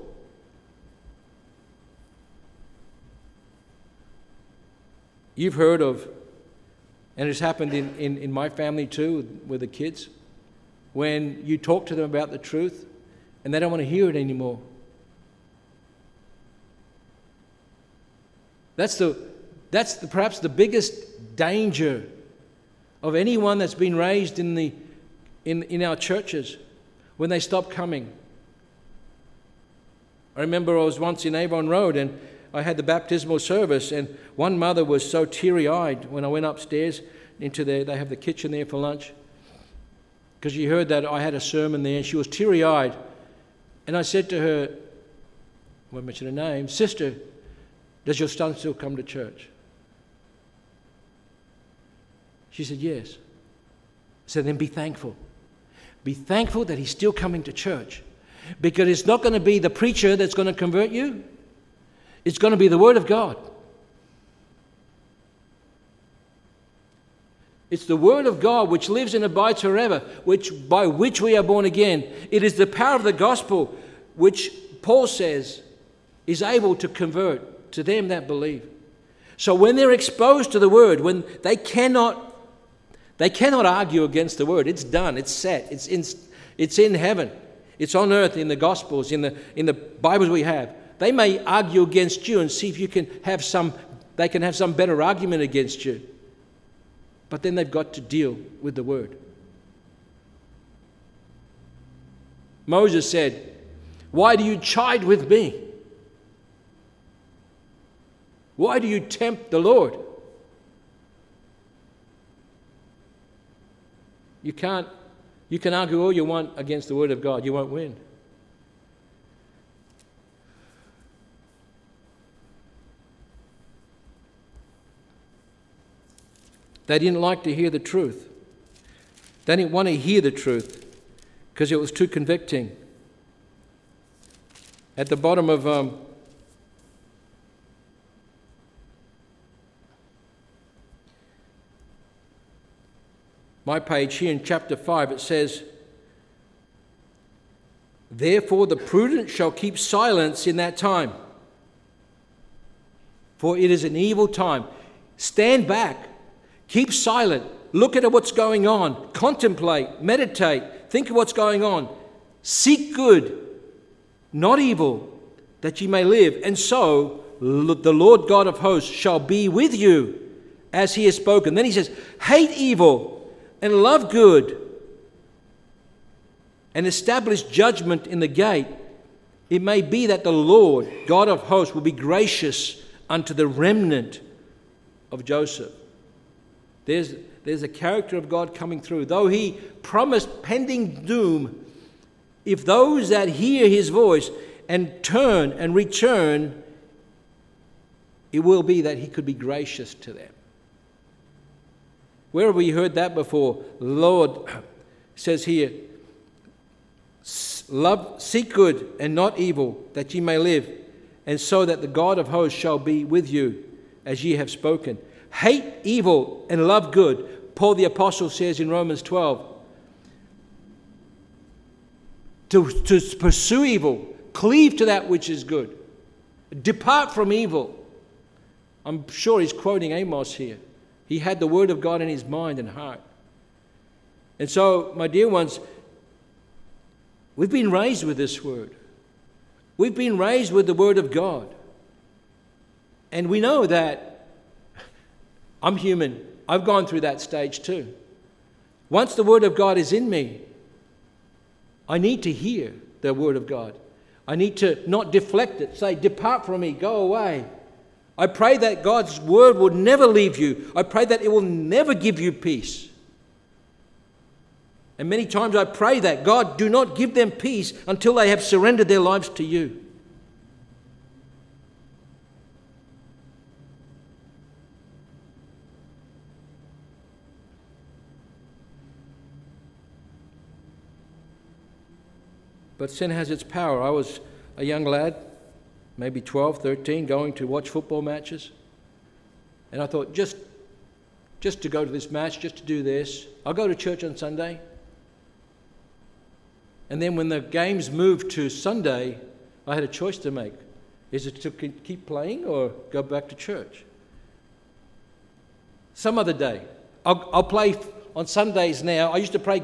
You've heard of, and it's happened in, in, in my family too with, with the kids, when you talk to them about the truth and they don't want to hear it anymore. That's, the, that's the, perhaps the biggest danger of anyone that's been raised in, the, in, in our churches when they stop coming. I remember I was once in Avon Road and I had the baptismal service, and one mother was so teary eyed when I went upstairs into there. They have the kitchen there for lunch. Because she heard that I had a sermon there, and she was teary eyed. And I said to her, I won't mention her name, Sister, does your son still come to church? She said, Yes. I said, Then be thankful. Be thankful that he's still coming to church. Because it's not going to be the preacher that's going to convert you. It's going to be the Word of God. It's the Word of God which lives and abides forever, which, by which we are born again. It is the power of the gospel which Paul says is able to convert to them that believe. So when they're exposed to the Word, when they cannot, they cannot argue against the Word, it's done, it's set, it's in, it's in heaven, it's on earth in the Gospels, in the, in the Bibles we have. They may argue against you and see if you can have some they can have some better argument against you. But then they've got to deal with the word. Moses said, Why do you chide with me? Why do you tempt the Lord? You can't, you can argue all you want against the Word of God, you won't win. They didn't like to hear the truth. They didn't want to hear the truth because it was too convicting. At the bottom of um, my page here in chapter 5, it says, Therefore the prudent shall keep silence in that time, for it is an evil time. Stand back, keep silent, look at what's going on, contemplate, meditate, think of what's going on, seek good, not evil, that ye may live. And so the Lord God of hosts shall be with you as he has spoken. Then he says, Hate evil and love good and establish judgment in the gate, it may be that the Lord, God of hosts, will be gracious unto the remnant of Joseph. There's, there's a character of God coming through. Though he promised pending doom, if those that hear his voice and turn and return, it will be that he could be gracious to them. Where have we heard that before? Lord says here, Love, seek good and not evil, that ye may live, and so that the God of hosts shall be with you, as ye have spoken. Hate evil and love good. Paul the Apostle says in Romans 12 to, to pursue evil, cleave to that which is good, depart from evil. I'm sure he's quoting Amos here. He had the Word of God in his mind and heart. And so, my dear ones, we've been raised with this Word. We've been raised with the Word of God. And we know that I'm human. I've gone through that stage too. Once the Word of God is in me, I need to hear the Word of God. I need to not deflect it, say, Depart from me, go away. I pray that God's word will never leave you. I pray that it will never give you peace. And many times I pray that God, do not give them peace until they have surrendered their lives to you. But sin has its power. I was a young lad maybe 12, 13, going to watch football matches. And I thought, just, just to go to this match, just to do this, I'll go to church on Sunday. And then when the games moved to Sunday, I had a choice to make. Is it to keep playing or go back to church? Some other day. I'll, I'll play on Sundays now. I used to pray,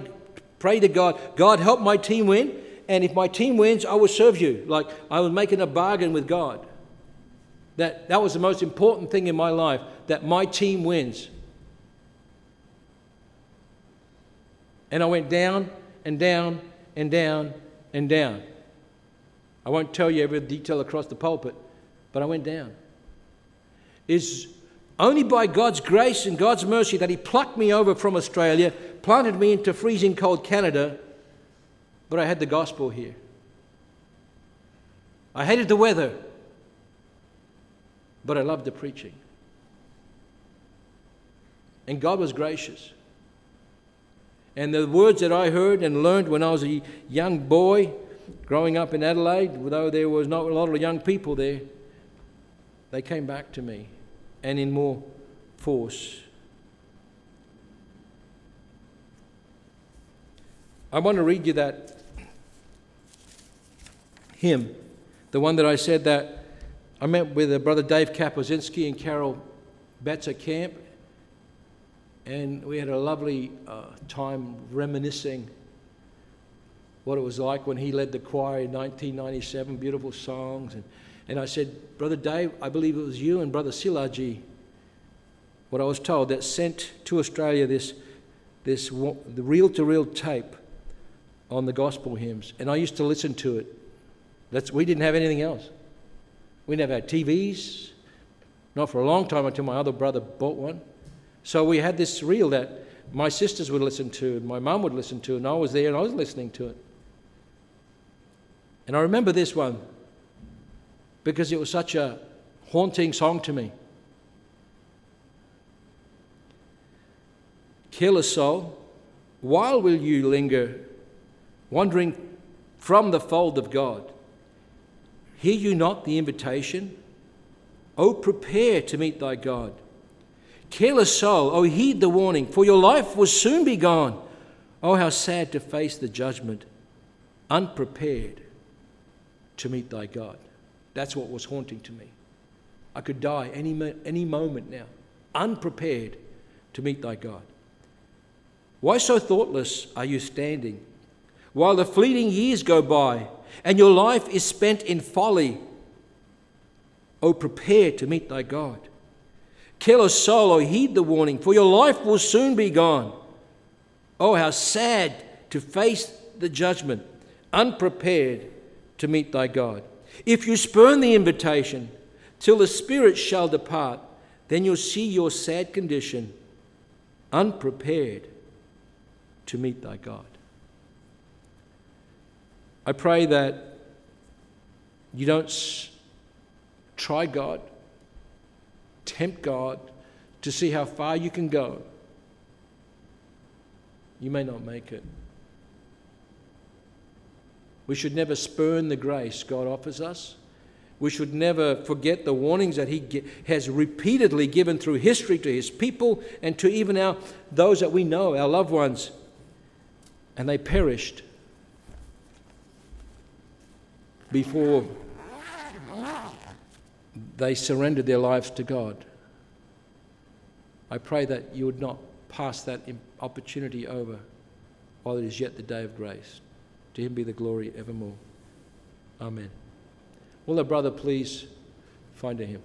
pray to God, God, help my team win. And if my team wins, I will serve you. Like I was making a bargain with God. That, that was the most important thing in my life, that my team wins. And I went down and down and down and down. I won't tell you every detail across the pulpit, but I went down. It's only by God's grace and God's mercy that He plucked me over from Australia, planted me into freezing cold Canada, but I had the gospel here. I hated the weather, but I loved the preaching. And God was gracious. And the words that I heard and learned when I was a young boy growing up in Adelaide, though there was not a lot of young people there, they came back to me and in more force. I want to read you that hymn. The one that I said that I met with brother Dave Kaposinski and Carol Betts camp, and we had a lovely uh, time reminiscing what it was like when he led the choir in 1997, beautiful songs. And, And I said, Brother Dave, I believe it was you and Brother Silaji, what I was told, that sent to Australia this, this the reel to reel tape on the gospel hymns. And I used to listen to it. That's, we didn't have anything else. We never had TVs, not for a long time until my other brother bought one. So we had this reel that my sisters would listen to, and my mum would listen to, and I was there and I was listening to it. And I remember this one because it was such a haunting song to me. Careless soul, while will you linger, wandering from the fold of God? Hear you not the invitation? Oh, prepare to meet thy God. Careless soul, oh, heed the warning, for your life will soon be gone. Oh, how sad to face the judgment, unprepared to meet thy God. That's what was haunting to me. I could die any, any moment now, unprepared to meet thy God. Why so thoughtless are you standing while the fleeting years go by and your life is spent in folly? Oh, prepare to meet thy God. Kill a soul, oh, heed the warning, for your life will soon be gone. Oh, how sad to face the judgment, unprepared to meet thy God. If you spurn the invitation till the Spirit shall depart, then you'll see your sad condition, unprepared to meet thy God. I pray that you don't try God tempt God to see how far you can go, you may not make it. We should never spurn the grace God offers us. We should never forget the warnings that He has repeatedly given through history to His people and to even our, those that we know, our loved ones. And they perished before they surrendered their lives to God. I pray that you would not pass that opportunity over while it is yet the day of grace. To him be the glory evermore. Amen. Will the brother please find a hymn?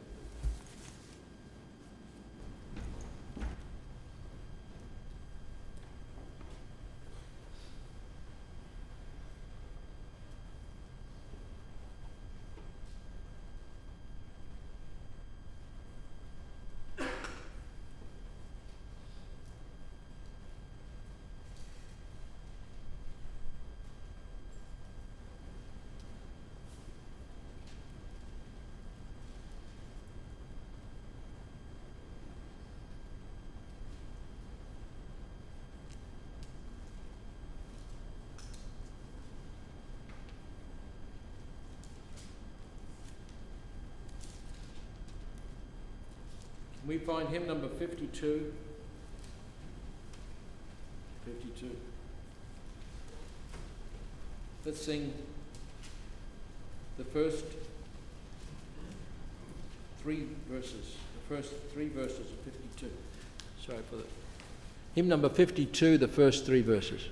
Find hymn number 52. 52. Let's sing the first three verses, the first three verses of 52. Sorry for that. Hymn number 52, the first three verses.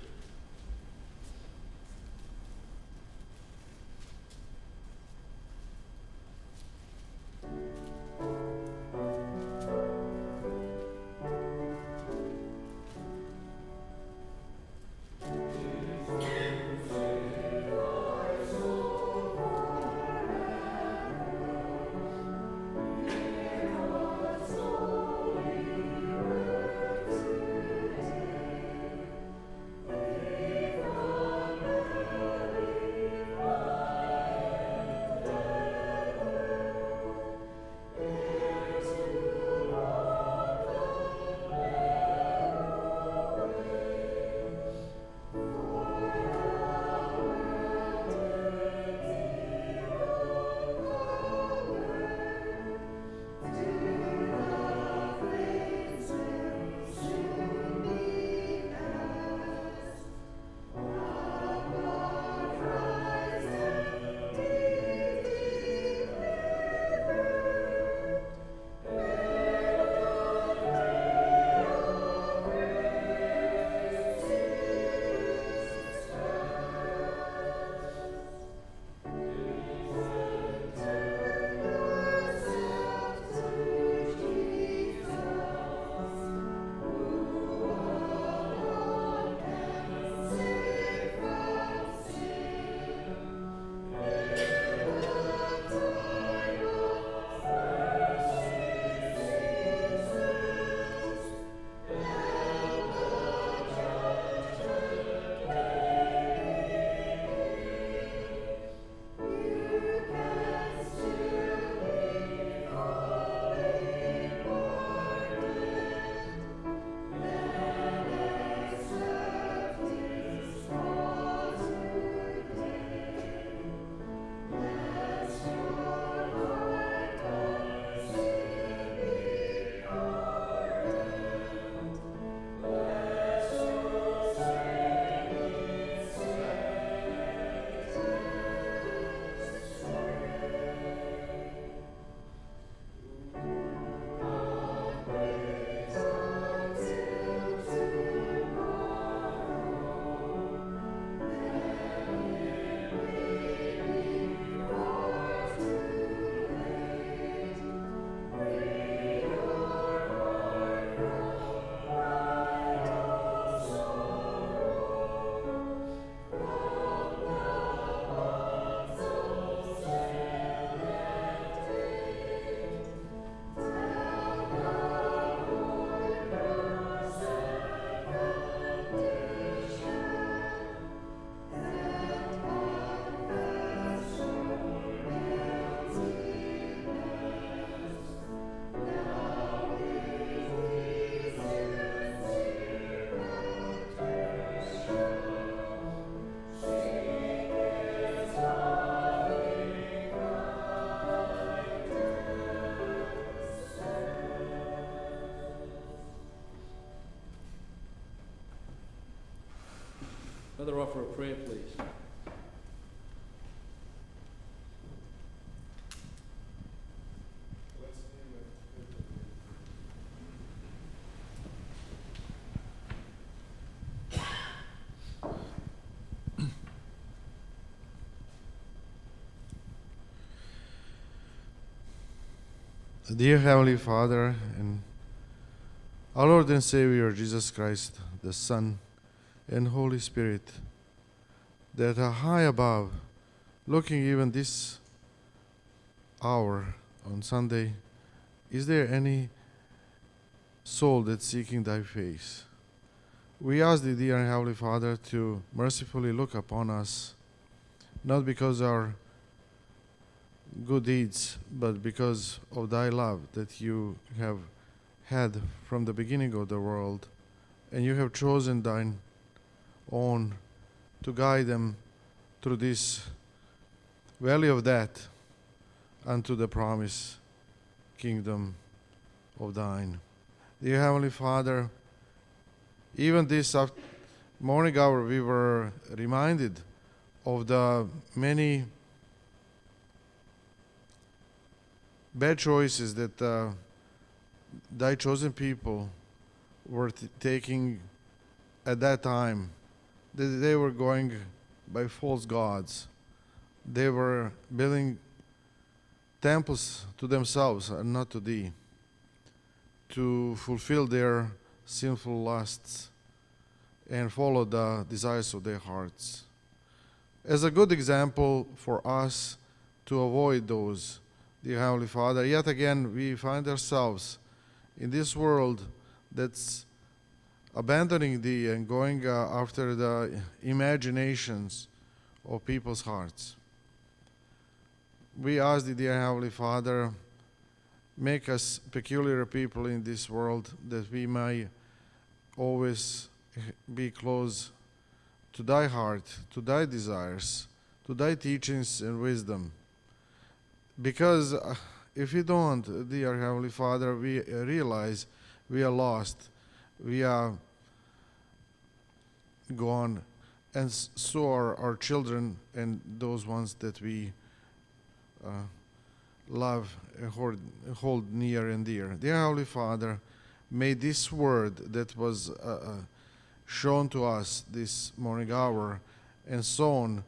Offer a prayer, please.
Dear Heavenly Father and our Lord and Savior Jesus Christ, the Son and Holy Spirit, that are high above, looking even this hour on Sunday, is there any soul that's seeking thy face? We ask thee, dear and Heavenly Father, to mercifully look upon us, not because our good deeds, but because of thy love that you have had from the beginning of the world, and you have chosen thine own to guide them through this valley of death unto the promised kingdom of thine. Dear Heavenly Father, even this morning hour we were reminded of the many bad choices that uh, thy chosen people were t- taking at that time that they were going by false gods. They were building temples to themselves and not to thee to fulfill their sinful lusts and follow the desires of their hearts. As a good example for us to avoid those dear Heavenly Father, yet again we find ourselves in this world that's abandoning Thee and going uh, after the imaginations of people's hearts. We ask Thee, dear Heavenly Father, make us peculiar people in this world that we may always be close to Thy heart, to Thy desires, to Thy teachings and wisdom because uh, if we don't, dear Heavenly Father, we realize we are lost, we are gone, and so are our children and those ones that we uh, love and hold, hold near and dear. Dear Holy Father, may this word that was uh, uh, shown to us this morning hour and sown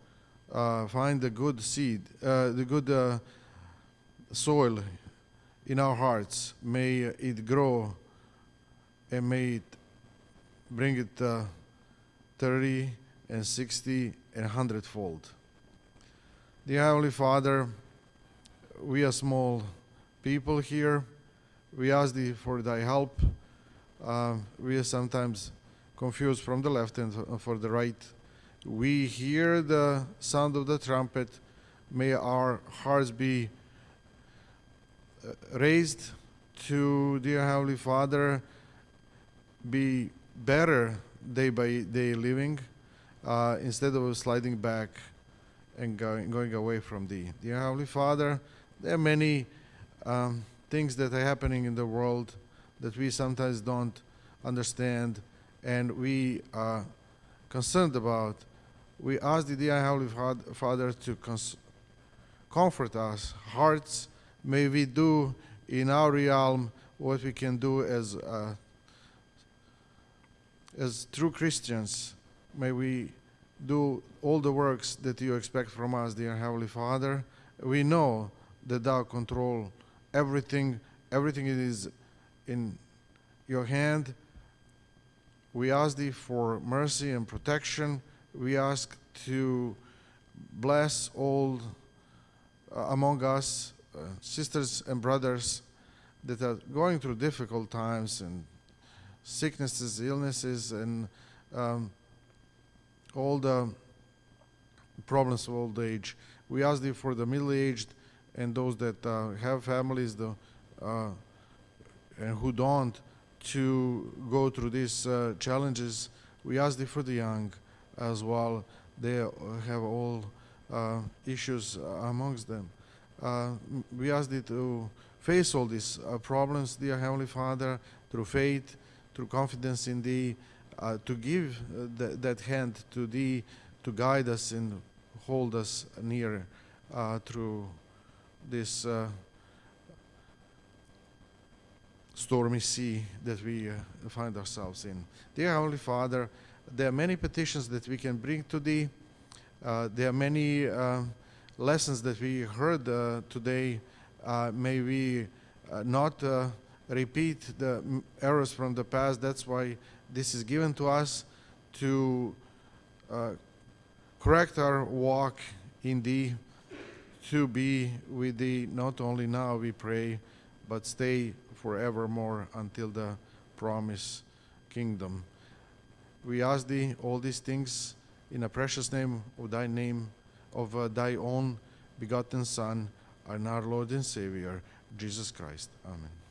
uh, find the good seed, uh, the good. Uh, soil in our hearts. May it grow and may it bring it uh, 30 and 60 and 100 fold. Dear Heavenly Father, we are small people here. We ask Thee for Thy help. Uh, we are sometimes confused from the left and for the right. We hear the sound of the trumpet. May our hearts be uh, raised to dear Heavenly Father be better day by day living uh, instead of sliding back and going, going away from thee. Dear Heavenly Father, there are many um, things that are happening in the world that we sometimes don't understand and we are concerned about. We ask the dear Heavenly Father to cons- comfort us, hearts may we do in our realm what we can do as uh, as true Christians. May we do all the works that you expect from us, dear Heavenly Father. We know that thou control everything. Everything is in your hand. We ask thee for mercy and protection. We ask to bless all uh, among us uh, sisters and brothers that are going through difficult times and sicknesses, illnesses, and um, all the problems of old age. We ask thee for the middle-aged and those that uh, have families the, uh, and who don't to go through these uh, challenges. We ask thee for the young as well. They have all uh, issues amongst them. Uh, we ask thee to face all these uh, problems, dear Heavenly Father, through faith, through confidence in thee, uh, to give uh, th- that hand to Thee to guide us and hold us near uh, through this uh, stormy sea that we uh, find ourselves in. Dear Heavenly Father, there are many petitions that we can bring to Thee. Uh, there are many lessons that we heard today. May we not repeat the errors from the past. That's why this is given to us to uh, correct our walk in Thee, to be with Thee not only now, we pray, but stay forevermore until the promised kingdom. We ask Thee all these things in a precious name of Thy name, of uh, Thy own begotten Son, and our Lord and Savior, Jesus Christ. Amen.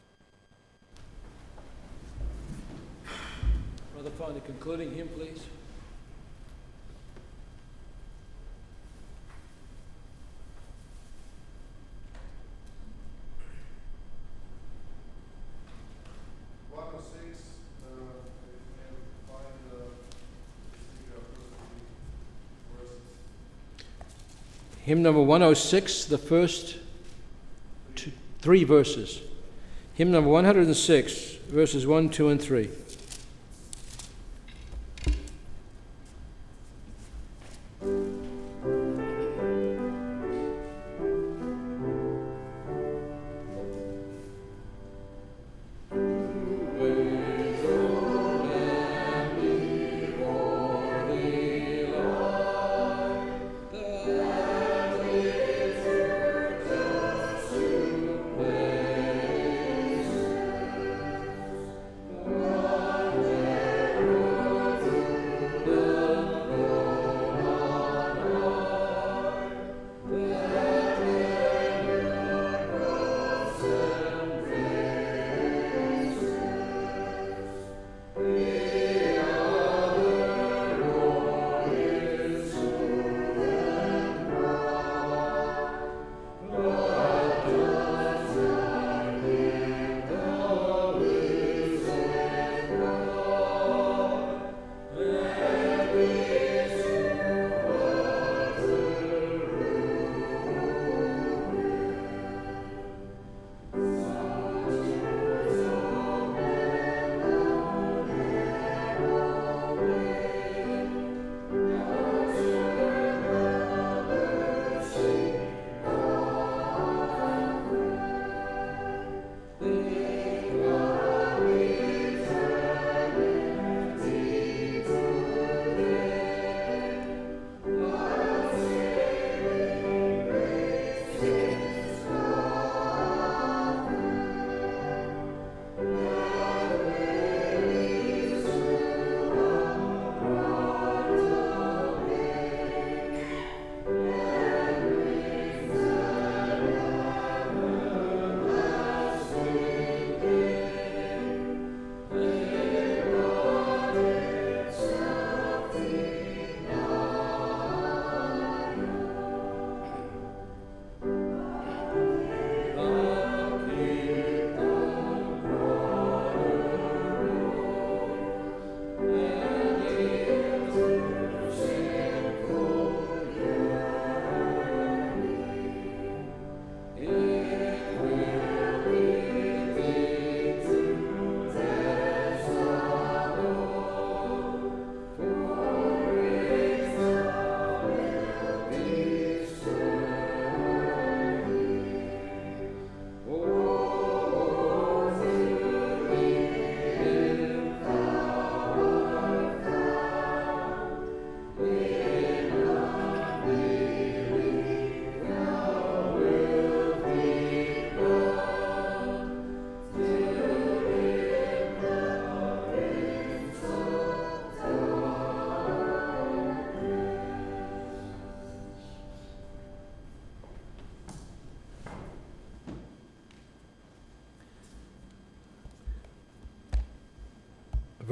Brother Find a concluding hymn, please.
One oh six, uh, find
Hymn number 106, the first two, three verses. Hymn number 106, verses 1, 2, and 3.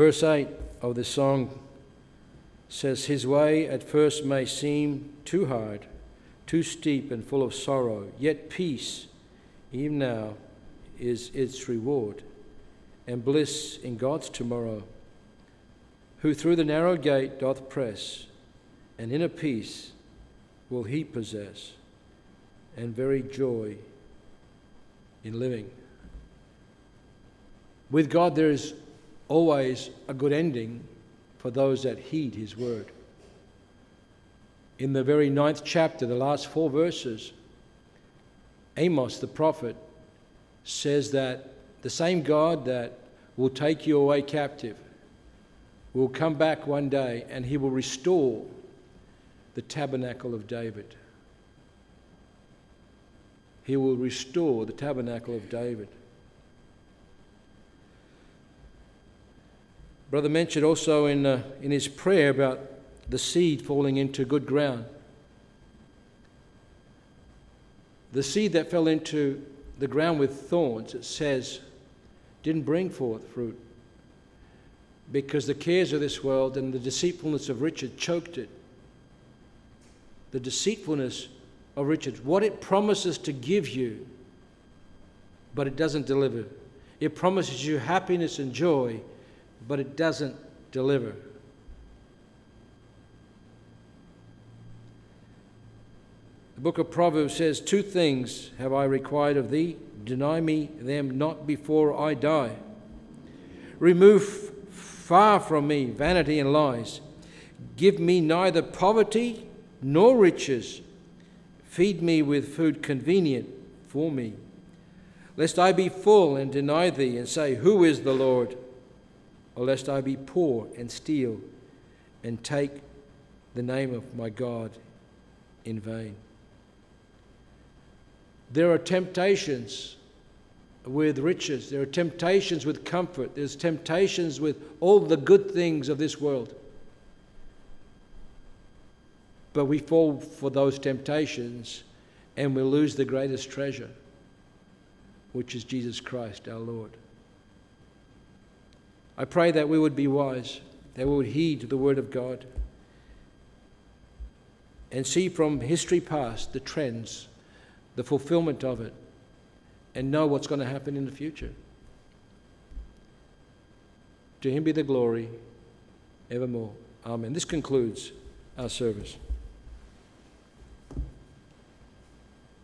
Verse 8 of the song says, His way at first may seem too hard, too steep and full of sorrow, yet peace, even now, is its reward, and bliss in God's tomorrow. who through the narrow gate doth press, and inner peace will he possess, and very joy in living. With God, there is always a good ending for those that heed his word. In the very ninth chapter, the last four verses, Amos the prophet says that the same God that will take you away captive will come back one day and he will restore the tabernacle of David. He will restore the tabernacle of David. Brother mentioned also in, uh, in his prayer about the seed falling into good ground. The seed that fell into the ground with thorns, it says, didn't bring forth fruit because the cares of this world and the deceitfulness of riches choked it. The deceitfulness of riches, what it promises to give you, but it doesn't deliver. It promises you happiness and joy, but it doesn't deliver. The book of Proverbs says, Two things have I required of thee, deny me them not before I die. Remove far from me vanity and lies. Give me neither poverty nor riches. Feed me with food convenient for me. Lest I be full and deny thee and say, Who is the Lord? Or lest I be poor and steal and take the name of my God in vain. There are temptations with riches, there are temptations with comfort, there's temptations with all the good things of this world. But we fall for those temptations and we lose the greatest treasure, which is Jesus Christ our Lord. I pray that we would be wise, that we would heed the Word of God and see from history past the trends the fulfillment of it, and know what's going to happen in the future. To Him be the glory evermore. Amen. This concludes our service.